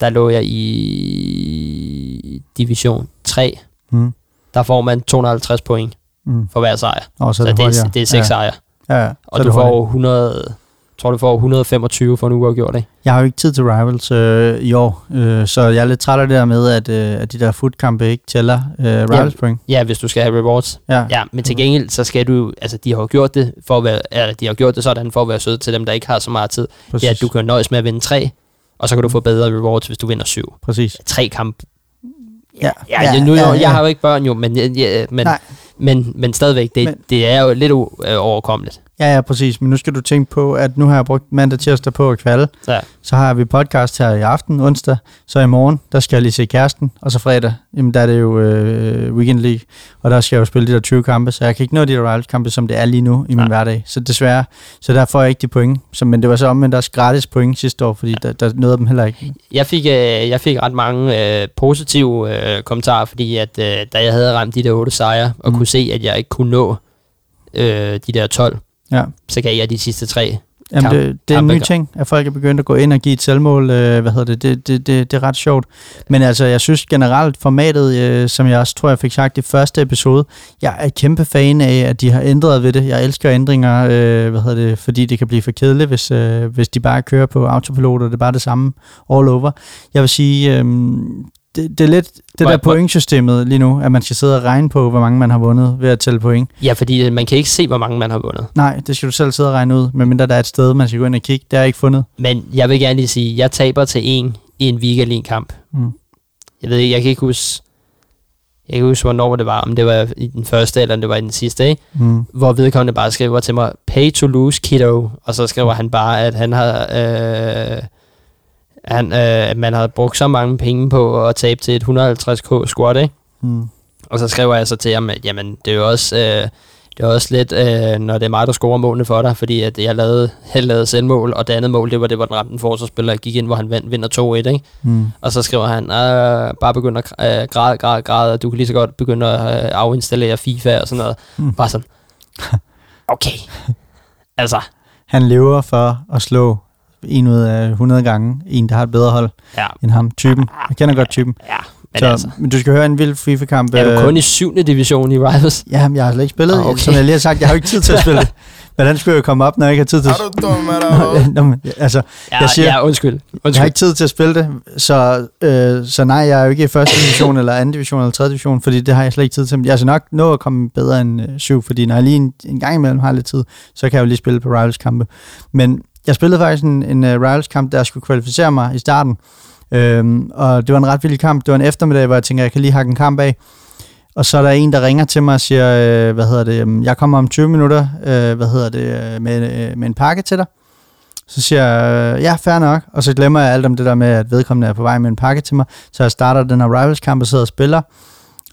der lå jeg i division 3, Mm. der får man 250 point Mm. for hver sejr. Og så, Så, det, hurtigere. er, det er seks ja. sejre. Ja, ja. Og Så du det får 100, tror du får 125 for en uafgjort, ikke? Jeg har jo ikke tid til Rivals øh, i år, øh, så jeg er lidt træt af det der med, at, øh, at de der footkampe ikke tæller øh, Rivals point. Ja, hvis du skal have rewards. Ja. Ja, men til gengæld, så skal du, altså de har jo gjort det, for at være, eller, de har gjort det sådan, for at være søde til dem, der ikke har så meget tid. præcis. Ja, du kan nøjes med at vinde tre, og så kan du få bedre rewards, hvis du vinder syv. præcis. Tre kamp. Ja, Ja, ja, nu, ja, ja. jeg har jo ikke børn jo, men, ja, men, Nej. men, men stadigvæk, det, Men- det er jo lidt u- øh. Ja, ja, præcis. Men nu skal du tænke på, at nu har jeg brugt mandag tirsdag på at kvalde. Ja. Så har vi podcast her i aften, onsdag. Så i morgen, der skal jeg lige se kæresten. Og så fredag, jamen der er det jo øh, Weekend League. Og der skal jeg jo spille de der 20 kampe. Så jeg kan ikke nå de der kampe, som det er lige nu i min Nej. hverdag. Så desværre, så der får jeg ikke de point. Så, men det var så omvendt også gratis point sidste år, fordi der, der nåede dem heller ikke. Jeg fik, øh, jeg fik ret mange øh, positive øh, kommentarer, fordi at øh, da jeg havde ramt de der otte sejre, og Mm. kunne se, at jeg ikke kunne nå øh, de der 12, Ja. så gav jeg de sidste tre. Jamen, Kamp- det, det er en ny ting, at folk er begyndt at gå ind og give et selvmål. Øh, hvad hedder det? Det, det, det? det er ret sjovt. Men altså, jeg synes generelt formatet, øh, som jeg også tror, jeg fik sagt i første episode, jeg er kæmpe fan af, at de har ændret ved det. Jeg elsker ændringer, øh, hvad hedder det, fordi det kan blive for kedeligt, hvis, øh, hvis de bare kører på autopilot, og det er bare det samme all over. Jeg vil sige, øh, det, det er lidt det Hvor- der pointsystemet lige nu, at man skal sidde og regne på, hvor mange man har vundet ved at tælle point. Ja, fordi øh, man kan ikke se, hvor mange man har vundet. Nej, det skal du selv sidde og regne ud, medmindre der er et sted, man skal gå ind og kigge. Det har jeg ikke fundet. Men jeg vil gerne lige sige, at jeg taber til en i en weekend kamp. Mm. Jeg ved ikke, jeg kan ikke huske, jeg kan huske, hvornår det var, om det var i den første, eller om det var i den sidste, ikke? Mm. hvor vedkommende bare skriver til mig, pay to lose kiddo, og så skriver han bare, at han har, øh, han, øh, at man har brugt så mange penge på at tabe til et 150k squat, ikke? Mm. Og så skriver jeg så til ham, at jamen, det er jo også, øh, det er også lidt, øh, når det er mig, der scorer målene for dig, fordi at jeg lavede, jeg lavede selvmål, og det andet mål, det var det, hvor den ramte en forsvarsspiller, gik ind, hvor han vandt, vinder 2-1, ikke? Mm. Og så skriver han, øh, bare begynd at øh, græde, græde, græde, og du kan lige så godt begynde at øh, afinstallere FIFA og sådan noget. Mm. Bare sådan, okay. altså, Han lever for at slå en ud af 100 gange en, der har et bedre hold ja, end ham. Typen. Jeg kender godt typen. ja. Men Så, altså, men du skal høre en vild FIFA-kamp. er du øh, kun i syvende division i Rivals? Ja, men jeg har slet ikke spillet. Ah, Okay. Som jeg lige har sagt, jeg har jo ikke tid til at spille. Hvordan skulle jeg komme op, når jeg ikke har tid til Er du dum, eller hvad? Nå, men, altså, Ja, Jeg siger- ja undskyld. jeg har undskyld. ikke tid til at spille det, så, øh, så nej, jeg er jo ikke i første division, eller anden division, eller tredje division, fordi det har jeg slet ikke tid til. Jeg skal nok nå at komme bedre end øh, syv, fordi når jeg lige en, en gang imellem har lidt tid, så kan jeg jo lige spille på Rivals-kampe. Men jeg spillede faktisk en, en uh, Rivals-kamp, der skulle kvalificere mig i starten, øhm, og det var en ret vild kamp. Det var en eftermiddag, hvor jeg tænker, jeg kan lige hakke en kamp af. Og så er der en, der ringer til mig og siger, øh, hvad hedder det, jeg kommer om 20 minutter, øh, hvad hedder det, øh, med, øh, med en pakke til dig. Så siger jeg, øh, ja, fair nok. Og så glemmer jeg alt om det der med, at vedkommende er på vej med en pakke til mig. Så jeg starter den her Rivals-kamp og sidder og spiller.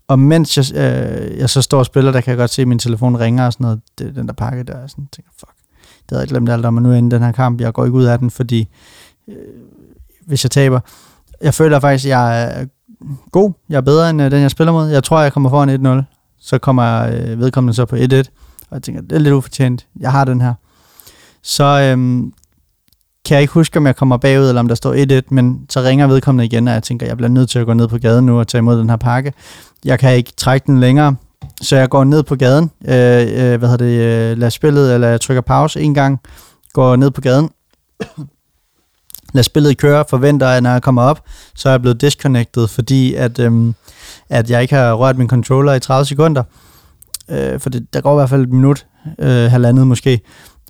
Og mens jeg, øh, jeg så står og spiller, der kan jeg godt se, at min telefon ringer og sådan noget. Det, er den der pakke der, og sådan tænker, fuck, det havde jeg glemt alt om, og nu er den her kamp. Jeg går ikke ud af den, fordi øh, hvis jeg taber, jeg føler faktisk, at jeg er god. Jeg er bedre end øh, den, jeg spiller mod. Jeg tror, jeg kommer foran 1-0. Så kommer øh, vedkommende så på 1-1. Og jeg tænker, det er lidt ufortjent. Jeg har den her. Så øh, kan jeg ikke huske, om jeg kommer bagud, eller om der står 1-1, men så ringer vedkommende igen, og jeg tænker, jeg bliver nødt til at gå ned på gaden nu og tage imod den her pakke. Jeg kan ikke trække den længere, så jeg går ned på gaden, øh, øh, hvad hedder det, øh, lader spillet, eller jeg trykker pause en gang, går ned på gaden, lader spillet køre, forventer, at når jeg kommer op, så er jeg blevet disconnected, fordi at, øh, at jeg ikke har rørt min controller i 30 sekunder. Øh, for det, der går i hvert fald et minut, øh, halvandet måske,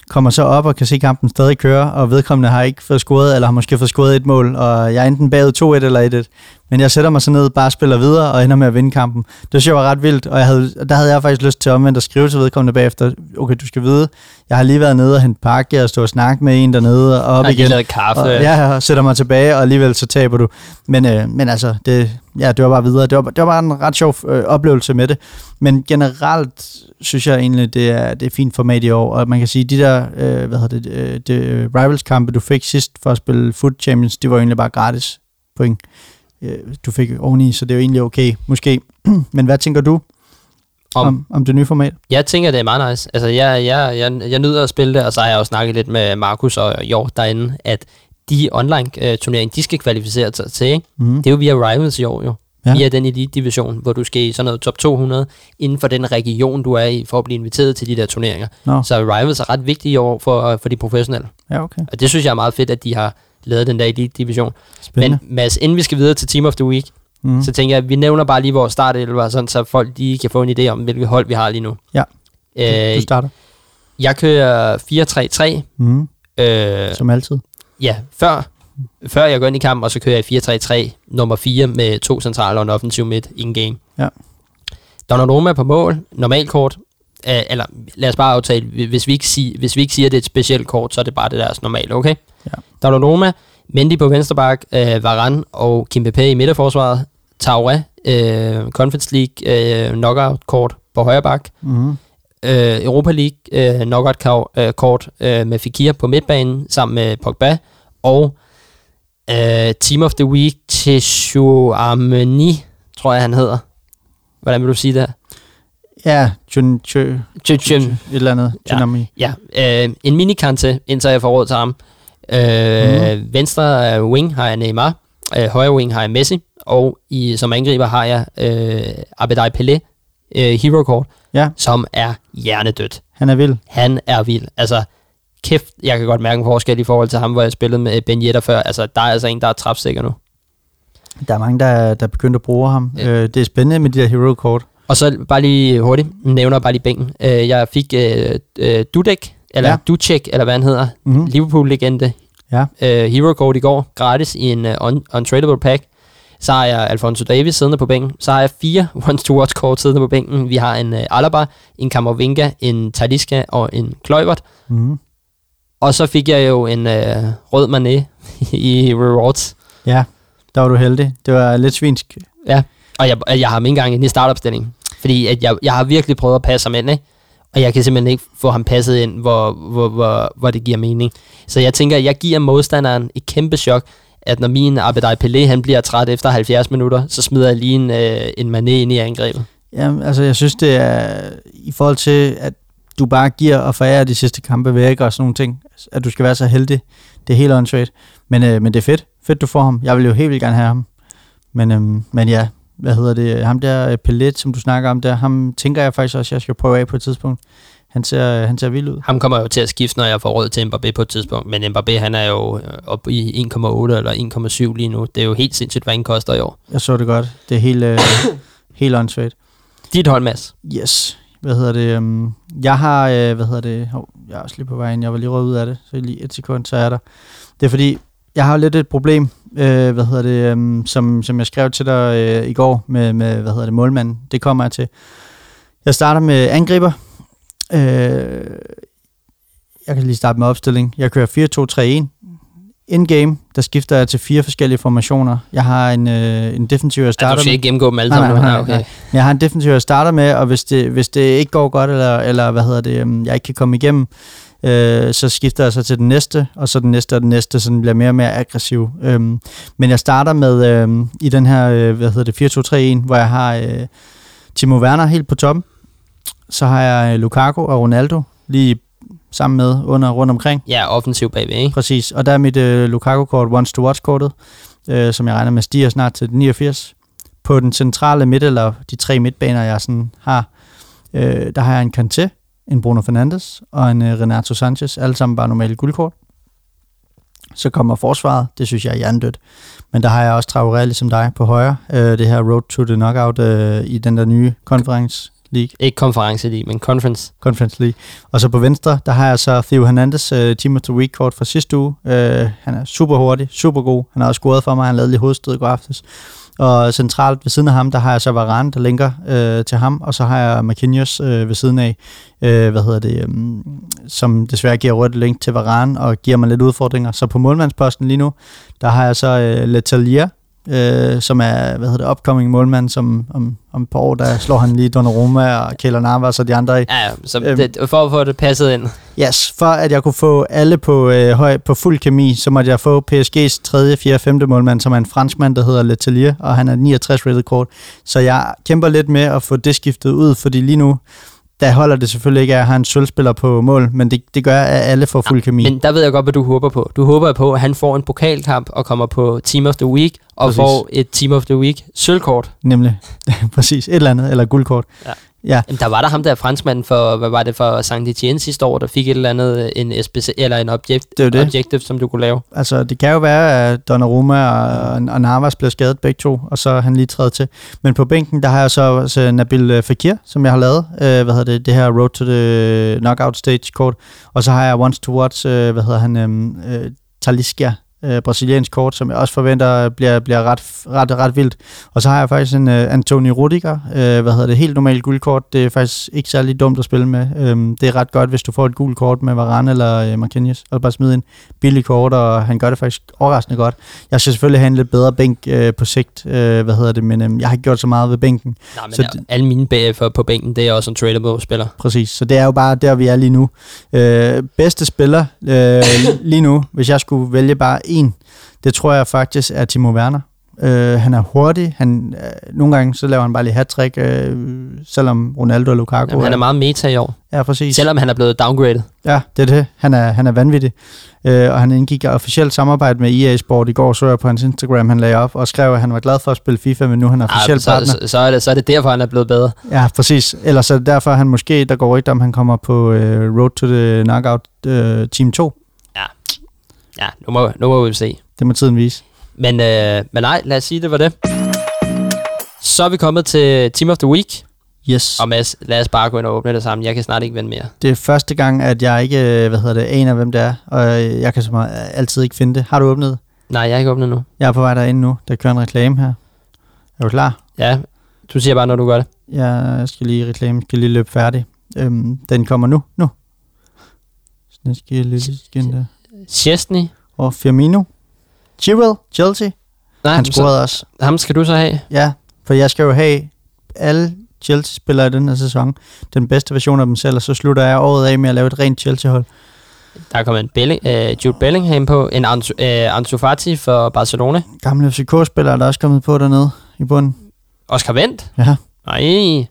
kommer så op og kan se kampen stadig køre, og vedkommende har ikke fået scoret, eller har måske fået scoret et mål, og jeg er enten bagud 2-1 eller 1-1. Men jeg sætter mig så ned, bare spiller videre og ender med at vinde kampen. Det synes jeg var ret vildt, og jeg havde, der havde jeg faktisk lyst til omvendt at skrive til vedkommende bagefter. Okay, du skal vide, jeg har lige været nede og hente pakke, og stå og snakke med en dernede og op lige igen. lavet kaffe. Og, ja, jeg sætter mig tilbage, og alligevel så taber du. Men, øh, men altså, det, ja, det var bare videre. Det var, det var bare en ret sjov øh, oplevelse med det. Men generelt synes jeg egentlig, det er, det er fint format i år. Og man kan sige, de der øh, hvad hedder det, øh, det, Rivals-kampe, du fik sidst for at spille Foot Champions, det var egentlig bare gratis point, øh, du fik oveni, så det er jo egentlig okay, måske. men hvad tænker du om, Om- om, det nye format? Jeg tænker, det er meget nice. Altså, jeg, jeg, jeg, jeg nyder at spille det, og så har jeg også snakket lidt med Markus og Jord derinde, at de online-turneringer, de skal kvalificere sig til, ikke? Mm. Det er jo via Rivals i år, jo. Ja. Via den elite-division, hvor du skal i sådan noget top 200 inden for den region, du er i, for at blive inviteret til de der turneringer. Nå, Så Rivals er ret vigtige i år for, for de professionelle. ja, okay. Og det synes jeg er meget fedt, at de har lavet den der elite-division. Men Mads, inden vi skal videre til Team of the Week, mm. så tænker jeg, at vi nævner bare lige vores startelver, sådan så folk lige kan få en idé om, hvilket hold vi har lige nu. Ja. Øh, du starter. jeg kører 4-3-3. Mm. Øh, Som altid. ja, før, før jeg går ind i kampen, og så kører jeg 4-3-3 nummer 4 med to centraler og en offensiv midt in-game. Ja. Donnarumma på mål, normalkort. Øh, eller lad os bare aftale, hvis vi, ikke sig, hvis vi ikke siger, at det er et specielt kort, så er det bare det deres normale, okay? Ja. Donnarumma, Mendy på venstre bak, øh, Varane og Kimpembe i midterforsvaret, Traoré, øh, Conference League øh, knockout-kort på højre bak, Mm. øh, Europa League øh, knockout-kort øh, med Fekir på midtbanen sammen med Pogba, og øh, Team of the Week til Chouameni, tror jeg han hedder. Hvordan vil du sige det? Ja, Jun, Jun, Chouameni. et eller andet. Ja. Tsunami. Ja, øh, en minikante, indtil jeg får råd til ham. Øh, mm. Venstre øh, wing har jeg Neymar, øh, højre wing har jeg Messi, og i, som angriber har jeg øh, Abedai Pelé, øh, hero kort, Ja, som er hjernedødt. han er vild. Han er vild. Altså, kæft, jeg kan godt mærke en forskel i forhold til ham, hvor jeg spillede med Ben Yedder før. Altså, der er altså en, der er trapsikker nu. Der er mange, der, der er begyndt at bruge ham. Ja. Øh, det er spændende med de der hero-kort. Og så bare lige hurtigt, nævner bare lige bænken. Øh, jeg fik øh, øh, Dudek, eller Ja. Ducek, eller hvad han hedder, Mm-hmm. Liverpool-legende. Ja. Øh, hero code i går, gratis i en uh, un- untradable pack. Så har jeg Alfonso Davis siddende på bænken. Så har jeg fire ones to watch kort siddende på bænken. Vi har en uh, Alaba, en Kammervinga, en Talisca og en Kluivert. Mm-hmm. Og så fik jeg jo en uh, rød Mané i rewards. Ja, der var du heldig. Det var lidt svinsk. Ja, og jeg, jeg har ham ikke engang i startopstillingen. Fordi at jeg, jeg har virkelig prøvet at passe ham ind, ikke? Og jeg kan simpelthen ikke få ham passet ind, hvor, hvor, hvor, hvor det giver mening. Så jeg tænker, at jeg giver modstanderen et kæmpe chok, at når min Abedai Pelé han bliver træt efter 70 minutter, så smider jeg lige en, øh, en Mané ind i angrebet. Jamen, altså jeg synes, det er i forhold til, at du bare giver og forærer de sidste kampe væk og sådan nogle ting, at du skal være så heldig. Det er helt åndssvagt. Men, øh, men det er fedt. Fedt, du får ham. Jeg vil jo helt vildt gerne have ham. Men, øh, men ja, hvad hedder det? Ham der Pellet, som du snakker om der, ham tænker jeg faktisk også, jeg skal prøve af på et tidspunkt. Han ser, han ser vild ud. Ham kommer jo til at skifte, når jeg får råd til Mbappé på et tidspunkt. Men Mbappé han er jo øh, oppe i 1,8 eller 1,7 lige nu. Det er jo helt sindssygt, hvad han koster i år. Jeg så det godt. Det er helt, øh, helt åndssvagt. Dit hold, Mads. Yes. Hvad hedder det? Um, jeg har, øh, hvad hedder det? Oh, jeg er også lige på vejen. Jeg var lige røget ud af det. Så lige et sekund, så er der. Det er fordi, jeg har lidt et problem, øh, hvad hedder det, um, som, som jeg skrev til dig øh, i går med, med, hvad hedder det, målmanden. Det kommer jeg til. Jeg starter med angriber. Øh, jeg kan lige starte med opstilling. Jeg kører 4-2-3-1. In-game, der skifter jeg til fire forskellige formationer. Jeg har en, øh, en defensiv, jeg starter du skal med. ikke gennemgå dem alle Nej, sammen. nej, nej, Ah, okay. nej. Jeg har en defensiv, jeg starter med, og hvis det, hvis det ikke går godt, eller, eller hvad hedder det, øhm, jeg ikke kan komme igennem, øh, så skifter jeg så til den næste, og så den næste og den næste, så den bliver mere og mere aggressiv. Øhm, men jeg starter med øhm, i den her, øh, hvad hedder det, 4-2-3-1, hvor jeg har øh, Timo Werner helt på toppen. Så har jeg øh, Lukaku og Ronaldo lige sammen med under rundt omkring. Ja, offensiv bagved, ikke? Præcis, og der er mit øh, Lukaku-kort, Once to Watch-kortet, øh, som jeg regner med stiger snart til 89. På den centrale midt, eller de tre midtbaner, jeg sådan har, øh, der har jeg en Kanté, en Bruno Fernandes og en øh, Renato Sanchez, alle sammen bare normale guldkort. Så kommer forsvaret, det synes jeg er hjernedødt. Men der har jeg også Traoré, ligesom dig, på højre. Øh, det her Road to the Knockout øh, i den der nye Conference League. Ikke Conference League, men Conference. Conference League. Og så på venstre, der har jeg så Theo Hernandez, uh, Team of the Week kort fra sidste uge. Uh, han er super hurtig, super god. Han har også scoret for mig, han lavede lige hovedstød i går aftes. Og centralt ved siden af ham, der har jeg så Varane, der linker øh, til ham, og så har jeg Marquinhos øh, ved siden af, øh, hvad hedder det, øh, som desværre giver rødt link til Varane og giver mig lidt udfordringer. Så på målmandsposten lige nu, der har jeg så øh, Letelier, øh, som er, hvad hedder det, upcoming målmand, som om, om et par år, der slår han lige Donnarumma og Keller Navas og de andre. Ja, ja så øhm, det, for at få det passet ind. Yes, for at jeg kunne få alle på, øh, høj, på fuld kemi, så måtte jeg få PSG's 3., 4., 5. målmand, som er en franskmand, der hedder Letelier, og han er 69 rated kort. Så jeg kæmper lidt med at få det skiftet ud, fordi lige nu, der holder det selvfølgelig ikke at have en sølvspiller på mål, men det, det gør, at alle får fuld kemi. Men der ved jeg godt, hvad du håber på. Du håber på, at han får en pokalkamp og kommer på Team of the Week, og Præcis. får et Team of the Week sølvkort. Nemlig. Præcis. Et eller andet, eller guldkort. Ja. Ja. Jamen, der var der ham der franskmanden for, hvad var det for Saint Etienne sidste år, der fik et eller andet, en SPC, eller en objekt, det det. objective, som du kunne lave. Altså, det kan jo være, at Donnarumma og, og Navas bliver skadet begge to, og så han lige træder til. Men på bænken, der har jeg så også Nabil øh, Fakir, som jeg har lavet, øh, hvad hedder det, det her Road to the Knockout Stage kort. Og så har jeg Once to Watch, øh, hvad hedder han, øh, øh Taliskia, øh, brasiliansk kort, som jeg også forventer bliver, bliver ret, ret, ret vildt. Og så har jeg faktisk en øh, Antonio Rudiger, øh, hvad hedder det, helt normalt guldkort. Det er faktisk ikke særlig dumt at spille med. Øhm, det er ret godt, hvis du får et gult kort med Varane eller øh, Marquinhos, og bare smide en billig kort, og han gør det faktisk overraskende godt. Jeg skal selvfølgelig have en lidt bedre bænk øh, på sigt, øh, hvad hedder det, men øh, jeg har ikke gjort så meget ved bænken. Nej, men så ja, alle mine BF'er på bænken, det er også en tradable spiller. Præcis, så det er jo bare der, vi er lige nu. Øh, bedste spiller øh, lige nu, hvis jeg skulle vælge bare en, det tror jeg faktisk er Timo Werner. Øh, han er hurtig. Han, øh, nogle gange så laver han bare lige hat øh, selvom Ronaldo og Lukaku... Jamen, han er meget meta i år. Ja, præcis. Selvom han er blevet downgraded. Ja, det er det. Han er, han er vanvittig. Øh, og han indgik officielt samarbejde med EA Sport i går, så jeg på hans Instagram, han lagde op og skrev, at han var glad for at spille FIFA, men nu er han officielt ja, partner. Så, så, er det, så er det derfor, han er blevet bedre. Ja, præcis. Ellers så er det derfor, han måske, der går ikke om, han kommer på øh, Road to the Knockout øh, Team 2. Ja, nu, må, nu må vi se. Det må tiden vise. Men, øh, men nej, lad os sige, det var det. Så er vi kommet til Team of the Week. Yes. Og Mads, lad os bare gå ind og åbne det sammen. Jeg kan snart ikke vende mere. Det er første gang, at jeg ikke øh, hvad hedder det, aner, hvem det er, og jeg kan så meget, altid ikke finde det. Har du åbnet Nej, jeg har ikke åbnet nu. Jeg er på vej derinde nu. Der kører en reklame her. Er du klar? Ja, du siger bare, når du gør det. Jeg skal lige reklame, skal lige løbe færdig. Øhm, den kommer nu, nu. Lige skinde Chesney. Og Firmino. Chilwell, Chelsea. Nej, han scorede så, også. Ham skal du så have? Ja, for jeg skal jo have alle Chelsea-spillere i den her sæson. Den bedste version af dem selv, og så slutter jeg året af med at lave et rent Chelsea-hold. Der er kommet en Belling, uh, Jude Bellingham på, en Ansu, uh, Ansu Fati for Barcelona. Gamle FCK-spillere, der er også kommet på dernede i bunden. Oscar Vendt? Ja. Nej.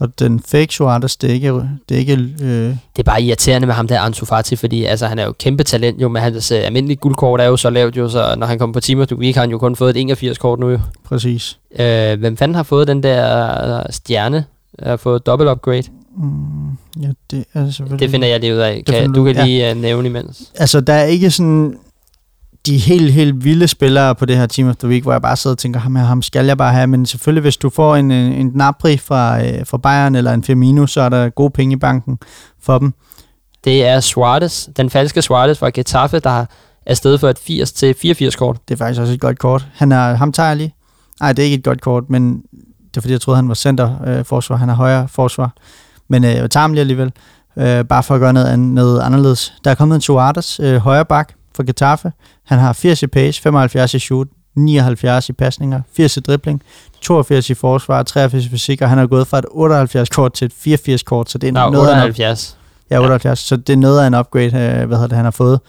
Og den fake Suarez, det er ikke... Det er, ikke øh... det er bare irriterende med ham der Ansu Fati, fordi altså, han er jo kæmpe talent jo, men hans uh, almindelige guldkort er jo så lavt jo, så når han kommer på the Week, har han jo kun fået et 81 kort nu jo. Præcis. Øh, hvem fanden har fået den der uh, stjerne? Har fået double upgrade? Mm, ja, det er selvfølgelig... Det finder jeg lige ud af. Kan, du kan ja. lige uh, nævne imens. Altså, der er ikke sådan de helt, helt vilde spillere på det her Team of the Week, hvor jeg bare sidder og tænker, ham, ham skal jeg bare have. Men selvfølgelig, hvis du får en, en Napri fra, øh, fra Bayern eller en Firmino, så er der gode penge i banken for dem. Det er Suarez, den falske Suarez fra Getafe, der er stedet for et 80 til 84 kort. Det er faktisk også et godt kort. Han er, ham tager jeg lige. Nej, det er ikke et godt kort, men det er fordi, jeg troede, han var center øh. Han er højere forsvar. Men øh, jeg tager ham lige alligevel. Øh, bare for at gøre noget, noget anderledes. Der er kommet en Suarez, øh, højre bak, for Getafe. Han har 80 i pace, 75 i shoot, 79 i pasninger, 80 i dribling, 82 i forsvar, 83 i fysik, og han har gået fra et 78 kort til et 84 kort, så det er Nå, noget 78. Af en, ja, 78, ja. så det er noget af en upgrade, øh, hvad hedder det, han har fået.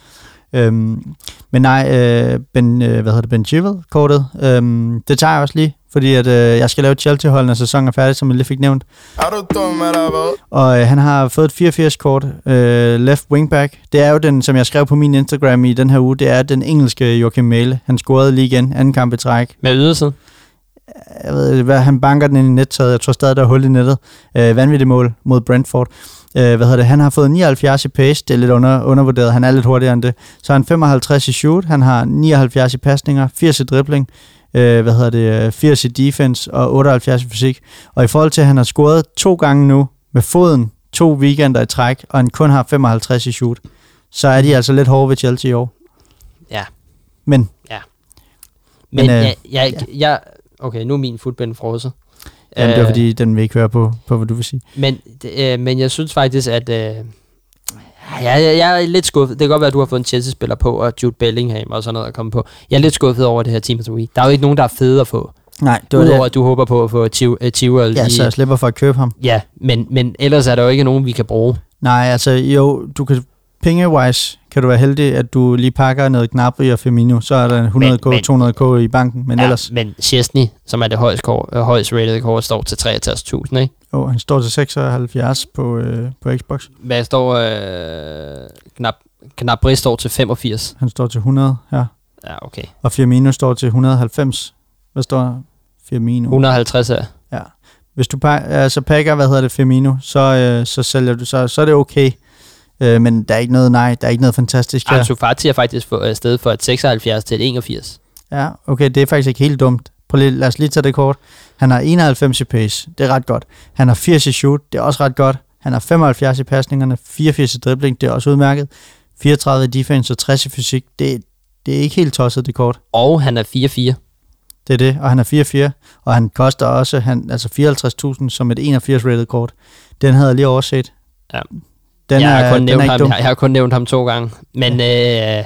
Øhm, men nej, øh, ben, øh, hvad hedder det, Ben Chilwell-kortet, øhm, det tager jeg også lige, fordi at, øh, jeg skal lave Chelsea-hold, når sæsonen er færdig, som jeg lige fik nævnt. Er du dum, eller Og øh, han har fået et 84-kort, øh, left wingback. Det er jo den, som jeg skrev på min Instagram i den her uge, det er den engelske Joachim Mæle. Han scorede lige igen, anden kamp i træk. Med ydersiden? Jeg ved hvad, han banker den ind i nettaget. Jeg tror stadig, der er hul i nettet. Øh, vanvittigt mål mod Brentford. Øh, hvad hedder det? Han har fået 79 i pace, det er lidt under, undervurderet. Han er lidt hurtigere end det. Så har han 55 i shoot, han har 79 i pasninger, 80 i dribling, øh, hvad hedder det, øh, 80 i defense og 78 i fysik. Og i forhold til, at han har scoret to gange nu med foden, to weekender i træk, og han kun har 55 i shoot, så er de altså lidt hårde ved Chelsea i år. Ja. Men Men, Men, øh, jeg, jeg, jeg, okay, nu er min footband frosset. jamen, det er Øh, fordi, den vil ikke høre på, på hvad du vil sige. Men, øh, men jeg synes faktisk, at... Øh, jeg, jeg, jeg er lidt skuffet. Det kan godt være, at du har fået en Chelsea-spiller på, og Jude Bellingham og sådan noget at komme på. Jeg er lidt skuffet over det her Team of the Week. Der er jo ikke nogen, der er fede at få. Nej, det var Udover det. at du håber på at få Tivol Ja, i... så jeg slipper for at købe ham. Ja, men, men ellers er der jo ikke nogen, vi kan bruge. Nej, altså jo, du kan penge-wise kan du være heldig, at du lige pakker noget Gnabry og Firmino, så er der 100k, Men- men- 200k i banken, men ja, ellers, Men Chesney, som er det højst, øh, højst rated kort, står til 63.000, ikke? oh, han står til 76 på, øh, på Xbox. Hvad står... Øh, knap, Gnabry står til 85. Han står til 100 her, Ja, okay. og Firmino står til 190. Hvad står Firmino? 150 er... Hvis du pa- altså pakker, hvad hedder det, Firmino, så, øh, så sælger du, så, så er det okay. Øh, men der er ikke noget, nej, der er ikke noget fantastisk her. Ansu Fati er faktisk for, øh, stedet for et 76 til et 81. Ja, okay, det er faktisk ikke helt dumt. Prøv lige, lad os lige tage det kort. Han har 91 i pace, det er ret godt. Han har 80 i shoot, det er også ret godt. Han har 75 i pasningerne, 84 i dribling, det er også udmærket. 34 i defense og 60 i fysik, det, det er ikke helt tosset det kort. Og han er 4-4. Det er det, og han er 4-4, og han koster også han, altså 54.000 som et 81 rated kort. Den havde jeg lige overset. Ja. Den jeg, har er, kun den nævnt er ham, dum. jeg, jeg har kun nævnt ham to gange. Men, øh,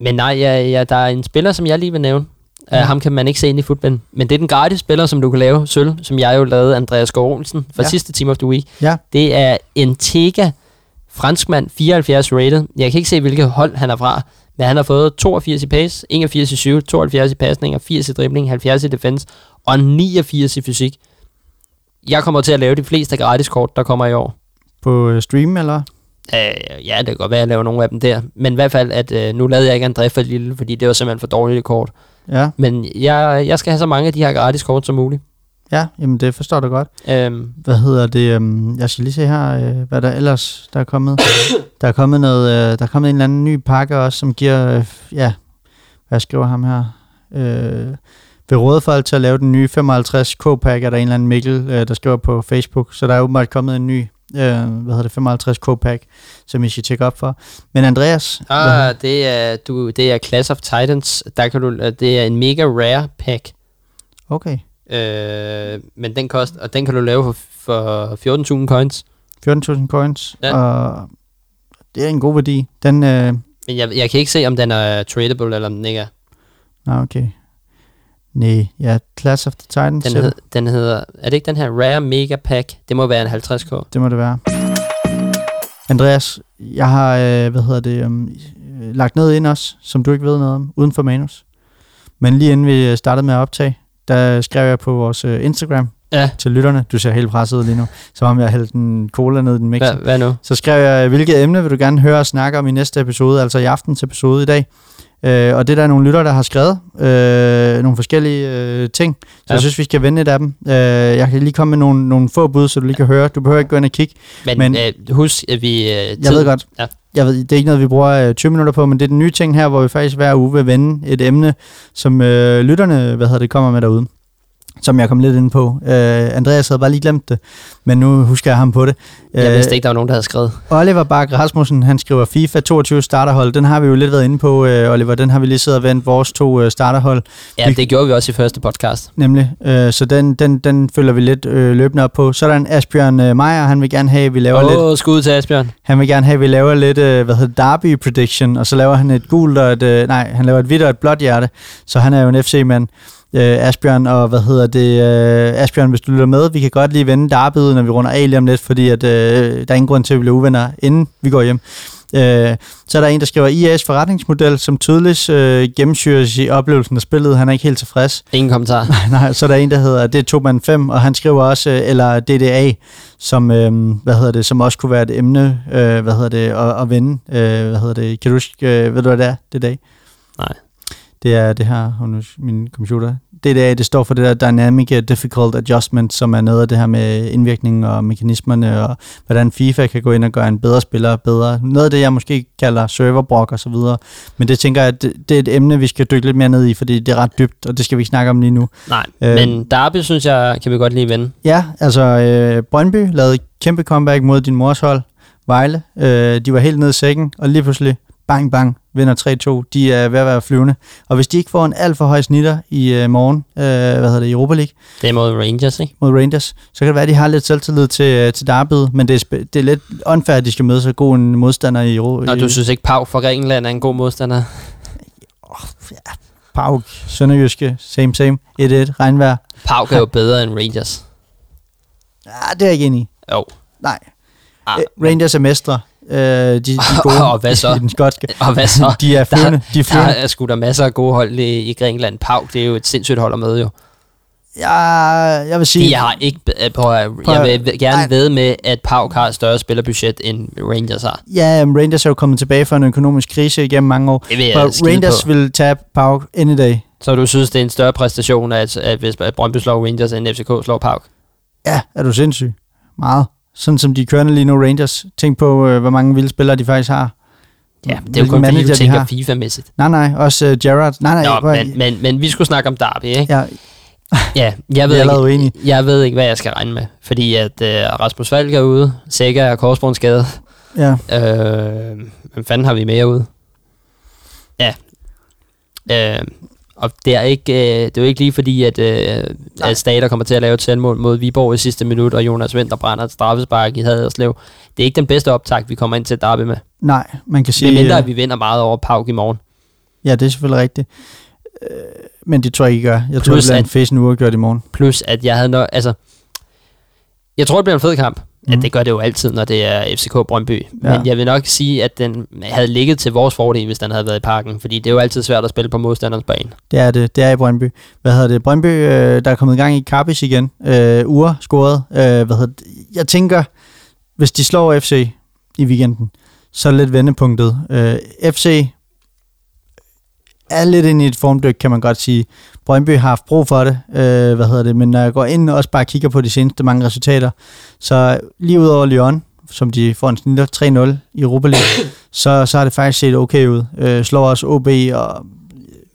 men nej, ja, ja, der er en spiller, som jeg lige vil nævne. Ja. Ja. Uh, ham kan man ikke se ind i fodbold. Men det er den gratis spiller, som du kan lave, Sølv, som jeg jo lavede, Andreas Gård Olsen, for ja. Ja. sidste Team of the Week. Ja. Det er Entega, franskmand, 74 rated. Jeg kan ikke se, hvilket hold han er fra, men han har fået 82 i pace, 81 i shoot, 72 i pasninger, 80 i dribling, 70 i defense og 89 i fysik. Jeg kommer til at lave de fleste gratis kort, der kommer i år. På øh, stream, eller? Øh, ja, det kan godt være, at jeg laver nogle af dem der. Men i hvert fald, at øh, nu lavede jeg ikke André for lille, fordi det var simpelthen for dårligt kort. Ja, Men jeg, jeg skal have så mange af de her gratis kort som muligt. ja, jamen det forstår du godt. Øhm, Hvad hedder det? Um, jeg skal lige se her, øh, hvad der ellers der er kommet. der er kommet noget, øh, der er kommet en eller anden ny pakke også, som giver, øh, ja, hvad skriver ham her? Øh, ved råde folk til at lave den nye 55 K-pack, er der en eller anden Mikkel, øh, der skriver på Facebook. Så der er åbenbart kommet en ny, øh, hvad hedder det, 55 K-pack, som I skal tjekke op for. Men Andreas, ah, det er, du, det er Class of Titans. Der kan du, øh, det er en mega rare pack. okay, Øh, men den koster, og den kan du lave for, for 14.000 coins. 14.000 coins, Ja. og det er en god værdi. Den, øh, Men jeg, jeg kan ikke se, om den er tradable, eller om den ikke er. nå, okay. Nej, ja, Class of the Titans, Den, hed, den hedder, er det ikke den her Rare Mega Pack? Det må være en 50k. Det må det være. Andreas, jeg har, øh, hvad hedder det, um, lagt noget ind også, som du ikke ved noget om, uden for manus. Men lige inden vi øh, startede med at optage, der skrev jeg på vores øh, Instagram Ja. til lytterne. Du ser helt presset ud lige nu, som om jeg hældte en cola ned i den mixer. Hvad, hvad nu? Så skrev jeg, hvilket emne vil du gerne høre og snakke om i næste episode, altså i aftens episode i dag. Øh, og det er der nogle lyttere, der har skrevet øh, nogle forskellige øh, ting, så ja. Jeg synes, vi skal vende et af dem. Øh, jeg kan lige komme med nogle, nogle få bud, så du lige kan høre. Du behøver ikke gå ind og kigge. Men, Men- øh, husk, at vi... Øh, Jeg ved godt, Ja. jeg ved, det er ikke noget, vi bruger øh, 20 minutter på, men det er den nye ting her, hvor vi faktisk hver uge vil vende et emne, som øh, lytterne hvad hedder det, kommer med derude som jeg kom lidt ind på. Øh, Andreas havde bare lige glemt det, men nu husker jeg ham på det. Jeg vidste ikke, der var nogen, der havde skrevet. Oliver Bak Rasmussen, han skriver FIFA 22 starterhold. Den har vi jo lidt været inde på, øh, Oliver. Den har vi lige siddet og vendt vores to øh, starterhold, Ja, Vi- det gjorde vi også i første podcast. nemlig. Øh, så den, den, den følger vi lidt øh, løbende op på. Så er der en Asbjørn øh, Meyer, han vil gerne have, at vi laver lidt Åh, oh, skud til Asbjørn. Han vil gerne have, at vi laver lidt, øh, hvad hedder derby prediction, og så laver han et gult og et, øh, nej, han laver et hvidt og et blåt hjerte, så han er jo en FC-mand. Øh, Asbjørn, og hvad hedder det, øh, Asbjørn, hvis du lytter med, vi kan godt lige vende derbyet, når vi runder af lige om lidt, fordi at, øh, der er ingen grund til, at vi bliver uvenner, inden vi går hjem. Øh, så er der en, der skriver, IA's forretningsmodel, som tydeligt øh, gennemsyres i oplevelsen af spillet. Han er ikke helt tilfreds. Ingen kommentar. Nej, så er der en, der hedder, det er Toman 5, og han skriver også, øh, eller DDA, som, øh, hvad hedder det, som også kunne være et emne, øh, hvad hedder det, at, at vende. Øh, hvad hedder det, kan du huske, øh, ved du hvad det er, DDA? Nej. Det er det her, nu min computer. Det der, det står for det der Dynamic Difficult Adjustment, som er noget af det her med indvirkning og mekanismerne, og hvordan FIFA kan gå ind og gøre en bedre spiller bedre. Noget af det, jeg måske kalder serverbrok og så videre. Men det tænker jeg, at det, det er et emne, vi skal dykke lidt mere ned i, fordi det er ret dybt, og det skal vi ikke snakke om lige nu. Nej, Øh. men Derby synes jeg, kan vi godt lige vende. Ja, altså øh, Brøndby lavede kæmpe comeback mod din mors hold, Vejle. Øh, de var helt nede i sækken, og lige pludselig, bang bang, vinder 3-2. De er ved at være flyvende. Og hvis de ikke får en alt for høj snitter i øh, morgen, øh, hvad hedder det, i Europa League Det er mod Rangers, ikke? mod Rangers, så kan det være, at de har lidt selvtillid til, øh, til derbyet, men det er, det er lidt unfair, at de skal møde så god en modstander i Europa. Og du synes ikke, Pau fra Grækenland er en god modstander? Pauk, Sønderjyske, same same, 1-1, regnvejr. Pau er jo bedre end Rangers. Ja, det er jeg ikke enig i. Jo. Nej. Ah, Øh, Rangers er mestre. Øh, de, de gode Og hvad så? den skotske. Og hvad så? De er flyvende. De er Der flyvende. er sgu da masser af gode hold i, i Grækenland. Pau, det er jo et sindssygt hold at møde jo. Jeg, jeg vil sige... De har ikke... øh, Prøv jeg vil gerne nej. ved med, at Pau har et større spillerbudget, end Rangers har. Ja, men Rangers er jo kommet tilbage fra en økonomisk krise igennem mange år. Det vil jeg Rangers på. vil tabe Pauk any day. Så du synes, det er en større præstation, at, at hvis at Brøndby slår Rangers, end FCK slår Pau? Ja, er du sindssyg? Meget. Sådan som de kører lige nu, Rangers. Tænk på, øh, hvor mange vilde spillere de faktisk har. Ja, det er jo kun fordi, du tænker. FIFA-mæssigt. Nej, nej, også uh, Gerrard. Nej, nej, Nå, hvor- men, men, men vi skulle snakke om Derby, ikke? ja, Ja, jeg ved, uenige. ikke, jeg ved ikke, hvad jeg skal regne med. Fordi at øh, Rasmus Falk er ude, Sækker er korsbåndsskadet. ja. Øh, hvem fanden har vi mere ude? Ja. Øh, og det er, ikke, øh, det er jo ikke lige fordi, at, øh, at Stater kommer til at lave et selvmål mod Viborg i sidste minut, og Jonas Vinter brænder et straffespark i Haderslev. Det er ikke den bedste optakt, vi kommer ind til Derby med. Nej, man kan sige... er mindre, øh, at vi vinder meget over Pauk i morgen. Ja, det er selvfølgelig rigtigt. Øh, men det tror jeg ikke, gør. Jeg tror, Plus det bliver en at- fæsen uafgjort i morgen. Plus, at jeg havde nok... Altså, jeg tror, det bliver en fed kamp. Mm. Mhm. det gør det jo altid, når det er FCK Brøndby. Ja. Men jeg vil nok sige, at den havde ligget til vores fordel, hvis den havde været i parken. Fordi det er jo altid svært at spille på modstanderens bane. Det er det. Det er i Brøndby. Hvad hedder det? Brøndby, øh, der er kommet i gang i Carpis igen. Øh, Ure scoret. Øh, hvad hedder det? Jeg tænker, hvis de slår FC i weekenden, så er det lidt vendepunktet. Øh, FC er lidt inde i et formdyk, kan man godt sige. Brøndby har haft brug for det, øh, hvad hedder det, men når jeg går ind og også bare kigger på de seneste mange resultater, så lige ud over Lyon, som de får en snitter 3-0 i Europa League, så, så har det faktisk set okay ud. Øh, slår også OB og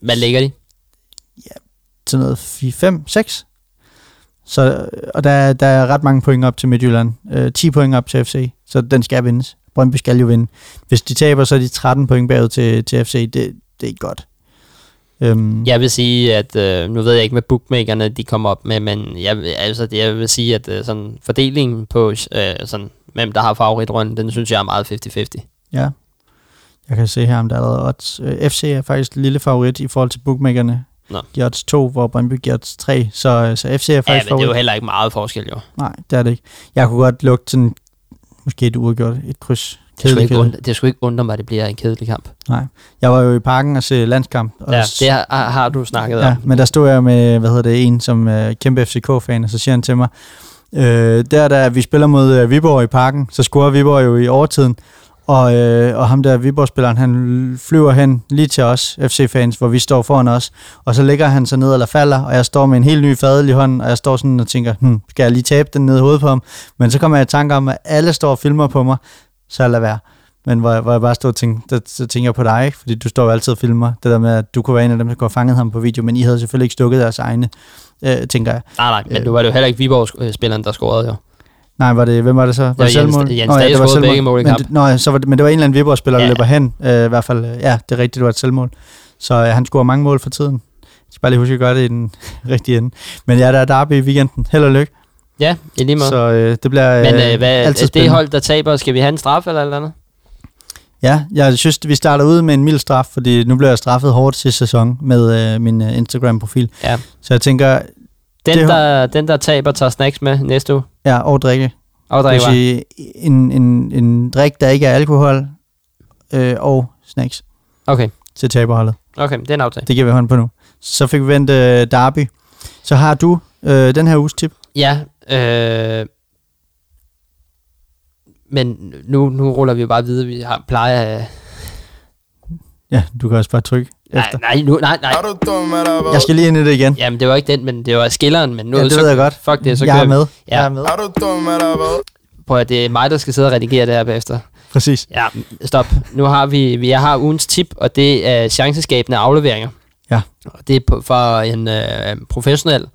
Hvad ligger de? til noget 4, 5, 6. Så, og der, der er ret mange point op til Midtjylland. Øh, 10 point op til FC, så den skal vindes. Brøndby skal jo vinde. Hvis de taber, så er de 13 point bagud til, til FC. Det, det er ikke godt. Øhm, Jeg vil sige, at øh, nu ved jeg ikke, hvad bookmakerne de kommer op med, men jeg, altså, det- jeg vil sige, at øh, sådan, fordelingen på øh, sådan, hvem der har favoritrunde, den synes jeg er meget 50-50. Ja. Jeg kan se her, om der er allerede odds. Øh, FC er faktisk lille favorit i forhold til bookmakerne. Nå. De odds 2, hvor Brøndby giver odds 3. Så, så FC er Ja, faktisk men det er jo heller ikke meget forskel, jo. Nej, det er det ikke. Jeg kunne godt lugte sådan, måske et uafgjort, et kryds. Det skulle, ikke undre, det skulle ikke undre mig, at det bliver en kedelig kamp. Nej. Jeg var jo i parken og se landskamp. Og Ja, det har, har- du snakket ja, om. men der stod jeg med, hvad hedder det, en som uh, kæmpe FCK-fan, og så siger han til mig, øh, der da vi spiller mod uh, Viborg i parken, så scorer Viborg jo i overtiden, og, øh, og ham der Viborg-spilleren, han flyver hen lige til os, FC-fans, hvor vi står foran os, og så ligger han så ned eller falder, og jeg står med en helt ny fadel i hånden, og jeg står sådan og tænker, hm, skal jeg lige tabe den ned i hovedet på ham? Men så kommer jeg i tanke om, at alle står og filmer på mig, så lad være. Men hvor, jeg- hvor jeg bare stod og tænkte, der, så tænker jeg på dig, ikke? fordi du står jo altid og filmer. Det der med, at du kunne være en af dem, der kunne have fanget ham på video, men I havde selvfølgelig ikke stukket deres egne, øh, tænker jeg. Nej, nej, men Øh. du var det jo heller ikke Viborg-spilleren, der scorede, jo. Nej, var det, hvem var det så? Var det Jens- selvmål? Jens var scorede selvmål. begge mål i men, det, nå, ja, så var det, men det var en eller anden Viborg-spiller, der Ja. løber hen, øh, i hvert fald. øh, Ja, det er rigtigt, det var et selvmål. Så øh, han scorer mange mål for tiden. Jeg skal bare lige huske at gøre det i den rigtige ende. Men ja, der er derby i weekenden. Held og lykke. Ja, i lige måde. Så øh, det bliver øh, Men øh, hvad, altid det spændende. hold, der taber, skal vi have en straf eller eller andet? Ja, jeg synes, vi starter ud med en mild straf, fordi nu bliver jeg straffet hårdt sidste sæson med øh, min øh, Instagram-profil. Ja. Så jeg tænker, Den, Det- der, den der taber, tager snacks med næste uge. ja, og drikke. Og Det vil drikker. sige, en, en, en drik, der ikke er alkohol, øh, og snacks Okay, til taberholdet. okay, det er en aftale. Det giver vi hånd på nu. Så fik vi vendt øh, Derby. Så har du øh, den her uges tip. Ja, øh, men nu, nu ruller vi jo bare videre. Vi har, plejer at... Ja, du kan også bare trykke. Nej, efter. nej, nu, nej, nej. Er? Jeg skal lige ind i det igen. Jamen, det var ikke den, men det var skilleren. Men nu, Ja, det så, ved jeg godt. Fuck det, så jeg kører er med. Ja. Jeg er med. Er? Prøv at det er mig, der skal sidde og redigere det her bagefter. Præcis. Ja, stop. Nu har vi, vi jeg har ugens tip, og det er chanceskabende afleveringer. Ja. Og det er på, for en øh, professionel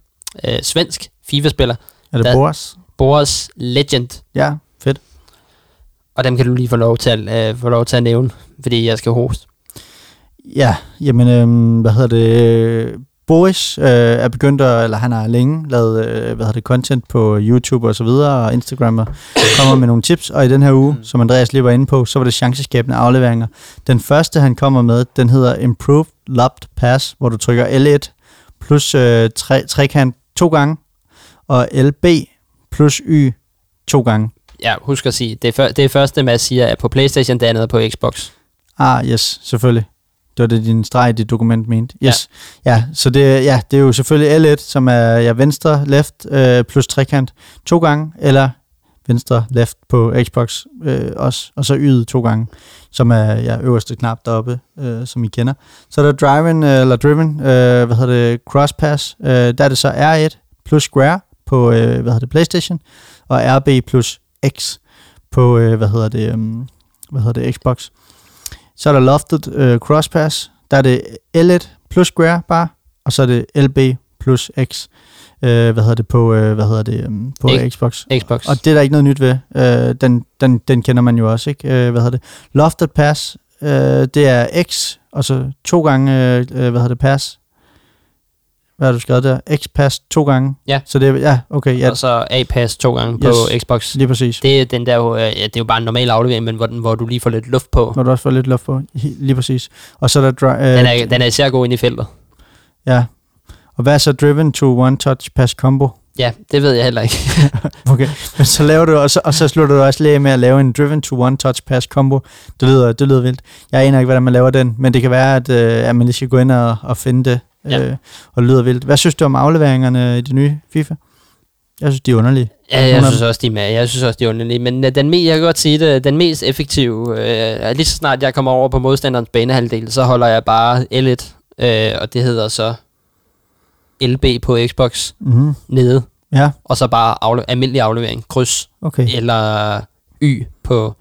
øh, svensk FIFA-spiller, Er det Hvad? Boras? Boris Legend. Ja, fedt. Og dem kan du lige få lov til at, øh, få lov til at nævne, fordi jeg skal hoste. Ja, jamen, øhm, hvad hedder det? Boris øh, er begyndt at, eller han har længe lavet, øh, hvad hedder det, content på YouTube og så videre, og Instagram, og kommer med nogle tips, og i den her uge, mm. som Andreas lige var inde på, så var det chanceskabende afleveringer. Den første, han kommer med, den hedder Improved Lobbed Pass, hvor du trykker L1 plus øh, tre, trekant to gange, og LB plus Y to gange. Ja, husk at sige, det, er før, det første, Mads siger, er på Playstation, det andet er på Xbox. Ah, yes, selvfølgelig. Det var det, din streg i dit dokument mente. Yes. Ja, ja så det, ja, det er jo selvfølgelig L1, som er ja, venstre, left øh, plus trekant to gange, eller venstre, left på Xbox øh, også, og så Y'et to gange, som er ja, øverste knap deroppe, øh, som I kender. Så er der driven, øh, eller driven, øh, hvad hedder det, crosspass, øh, der er det så R1 plus square på, øh, hvad hedder det, Playstation, og RB plus X på, øh, hvad hedder det, um, hvad hedder det, Xbox. Så er der lofted øh, crosspass, der er det L1 plus square bare, og så er det LB plus X, øh, hvad hedder det, på, øh, hvad hedder det, um, på X- Xbox. Xbox. Og det er der ikke noget nyt ved. Øh, den, den, den kender man jo også, ikke? Øh, hvad hedder det? Lofted pass, øh, det er X, og så to gange, øh, hvad hedder det, pass. Hvad har du skrevet der? X-pass to gange. Ja. Så det er, ja, okay, ja, Og så A-pass to gange på Yes. Xbox. lige præcis. Det er, den der, jo, øh, ja, det er jo bare en normal aflevering, men hvor, den, hvor du lige får lidt luft på. Når du også får lidt luft på. Lige præcis. Og så er der... Dri- øh, Den er, den er især god ind i feltet. Ja. Og hvad er så driven to one touch pass combo? Ja, det ved jeg heller ikke. Okay, men så laver du, og så, og så slutter du også lige med at lave en driven to one touch pass combo. Det lyder, det lyder vildt. Jeg aner ikke, hvordan man laver den, men det kan være, at, øh, at man lige skal gå ind og, og finde det, Ja. øh, og lyder vildt. Hvad synes du om afleveringerne i det nye FIFA? Jeg synes, de er underlige. Ja, jeg synes også, de er med. Jeg synes også, de er underlige. Men øh, den, me- jeg kan godt sige det, den mest effektive, er lige så snart jeg kommer over på modstanderens banehalvdel, så holder jeg bare L1, øh, og det hedder så LB på Xbox Mm-hmm. nede, Ja, og så bare afle- almindelig aflevering, kryds, okay, eller Y på,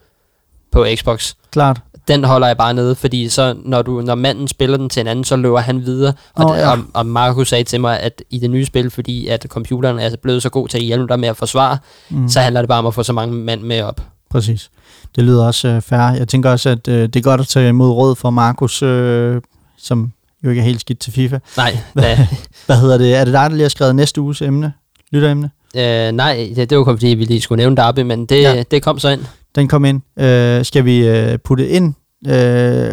på Xbox. klart. Den holder jeg bare nede, fordi så når, du, når manden spiller den til en anden, så løber han videre. Og, oh, ja. og, og Markus sagde til mig, at i det nye spil, fordi at computeren er blevet så god til at hjælpe dig med at forsvare, Mm. så handler det bare om at få så mange mand med op. Præcis. Det lyder også øh, fair. Jeg tænker også, at øh, det er godt at tage imod råd fra Markus, øh, som jo ikke er helt skidt til FIFA. Nej, hvad, Hvad hedder det? Er det dig, der lige har skrevet næste uges emne? Lytteremne? øh, nej det, det var kun fordi, vi lige skulle nævne Derby, men det, ja. det kom så ind. Den kom ind. Øh, skal vi øh, putte ind øh,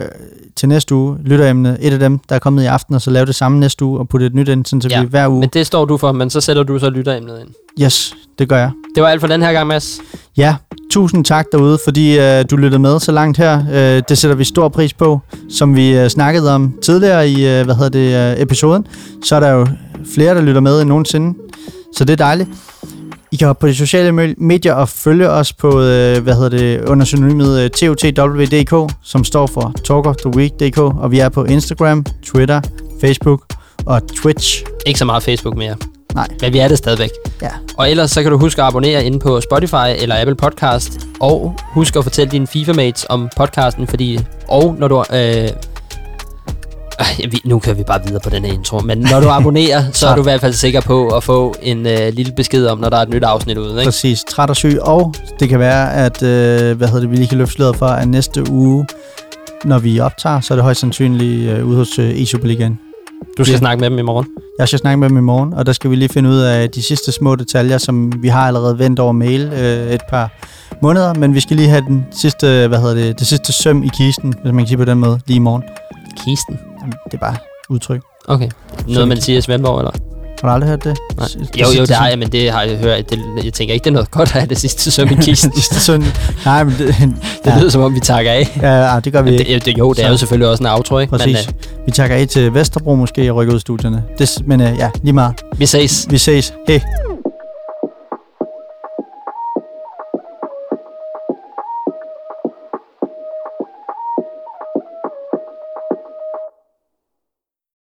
til næste uge, lytteremne, et af dem, der er kommet i aften, og så lave det samme næste uge, og putte et nyt ind, sådan så Ja, vi hver uge... Men det står du for, men så sætter du så lytteremnet ind. Yes, det gør jeg. Det var alt for den her gang, Mads. Ja, tusind tak derude, fordi øh, du lyttede med så langt her. Øh, det sætter vi stor pris på. Som vi øh, snakkede om tidligere i øh, hvad hedder det, øh, episoden, så er der jo flere, der lytter med end nogensinde. Så det er dejligt. I kan hoppe på de sociale me- medier og følge os på, øh, hvad hedder det, under synonymet øh, TOTWDK, som står for Talk of the Week.dk, og vi er på Instagram, Twitter, Facebook og Twitch. Ikke så meget Facebook mere. Nej. Men vi er det stadigvæk. Ja. Og ellers så kan du huske at abonnere inde på Spotify eller Apple Podcast. Og husk at fortælle dine FIFA-mates om podcasten, fordi... Og når du... Øh, øh, nu kører vi bare videre på den her intro. Men når du abonnerer, så er du i hvert fald sikker på at få en øh, lille besked om, når der er et nyt afsnit ude. Ikke? Præcis, træt og syg, og det kan være, at øh, hvad hedder det, vi lige kan løfte sløret for, at næste uge, når vi optager, så er det højst sandsynligt øh, ude hos øh, e-Superligaen. Du skal Ja. snakke med dem i morgen. Jeg skal snakke med dem i morgen, og der skal vi lige finde ud af de sidste små detaljer, som vi har allerede vendt over mail øh, et par måneder, men vi skal lige have den sidste, hvad hedder det, det sidste søm i kisten, hvis man kan sige på den måde, lige i morgen. Kisten. Det er bare udtryk. Okay. Noget, man siger i Svendborg, eller? Har du aldrig hørt det? Nej. Det Jo, jo, det har jeg, men det har jeg hørt. Det, jeg tænker ikke, det er noget godt at have det sidste søm i kisten. sidste søm. Nej, men det, Det ja, lyder som om, vi takker af. ja, ja, det gør vi Men ikke. det, jo, det er jo selvfølgelig også en outro, ikke? Præcis. Men Vi takker af til Vesterbro måske og rykker ud studierne. Det, men øh, ja, lige meget. øh, vi ses. Vi ses. Hej.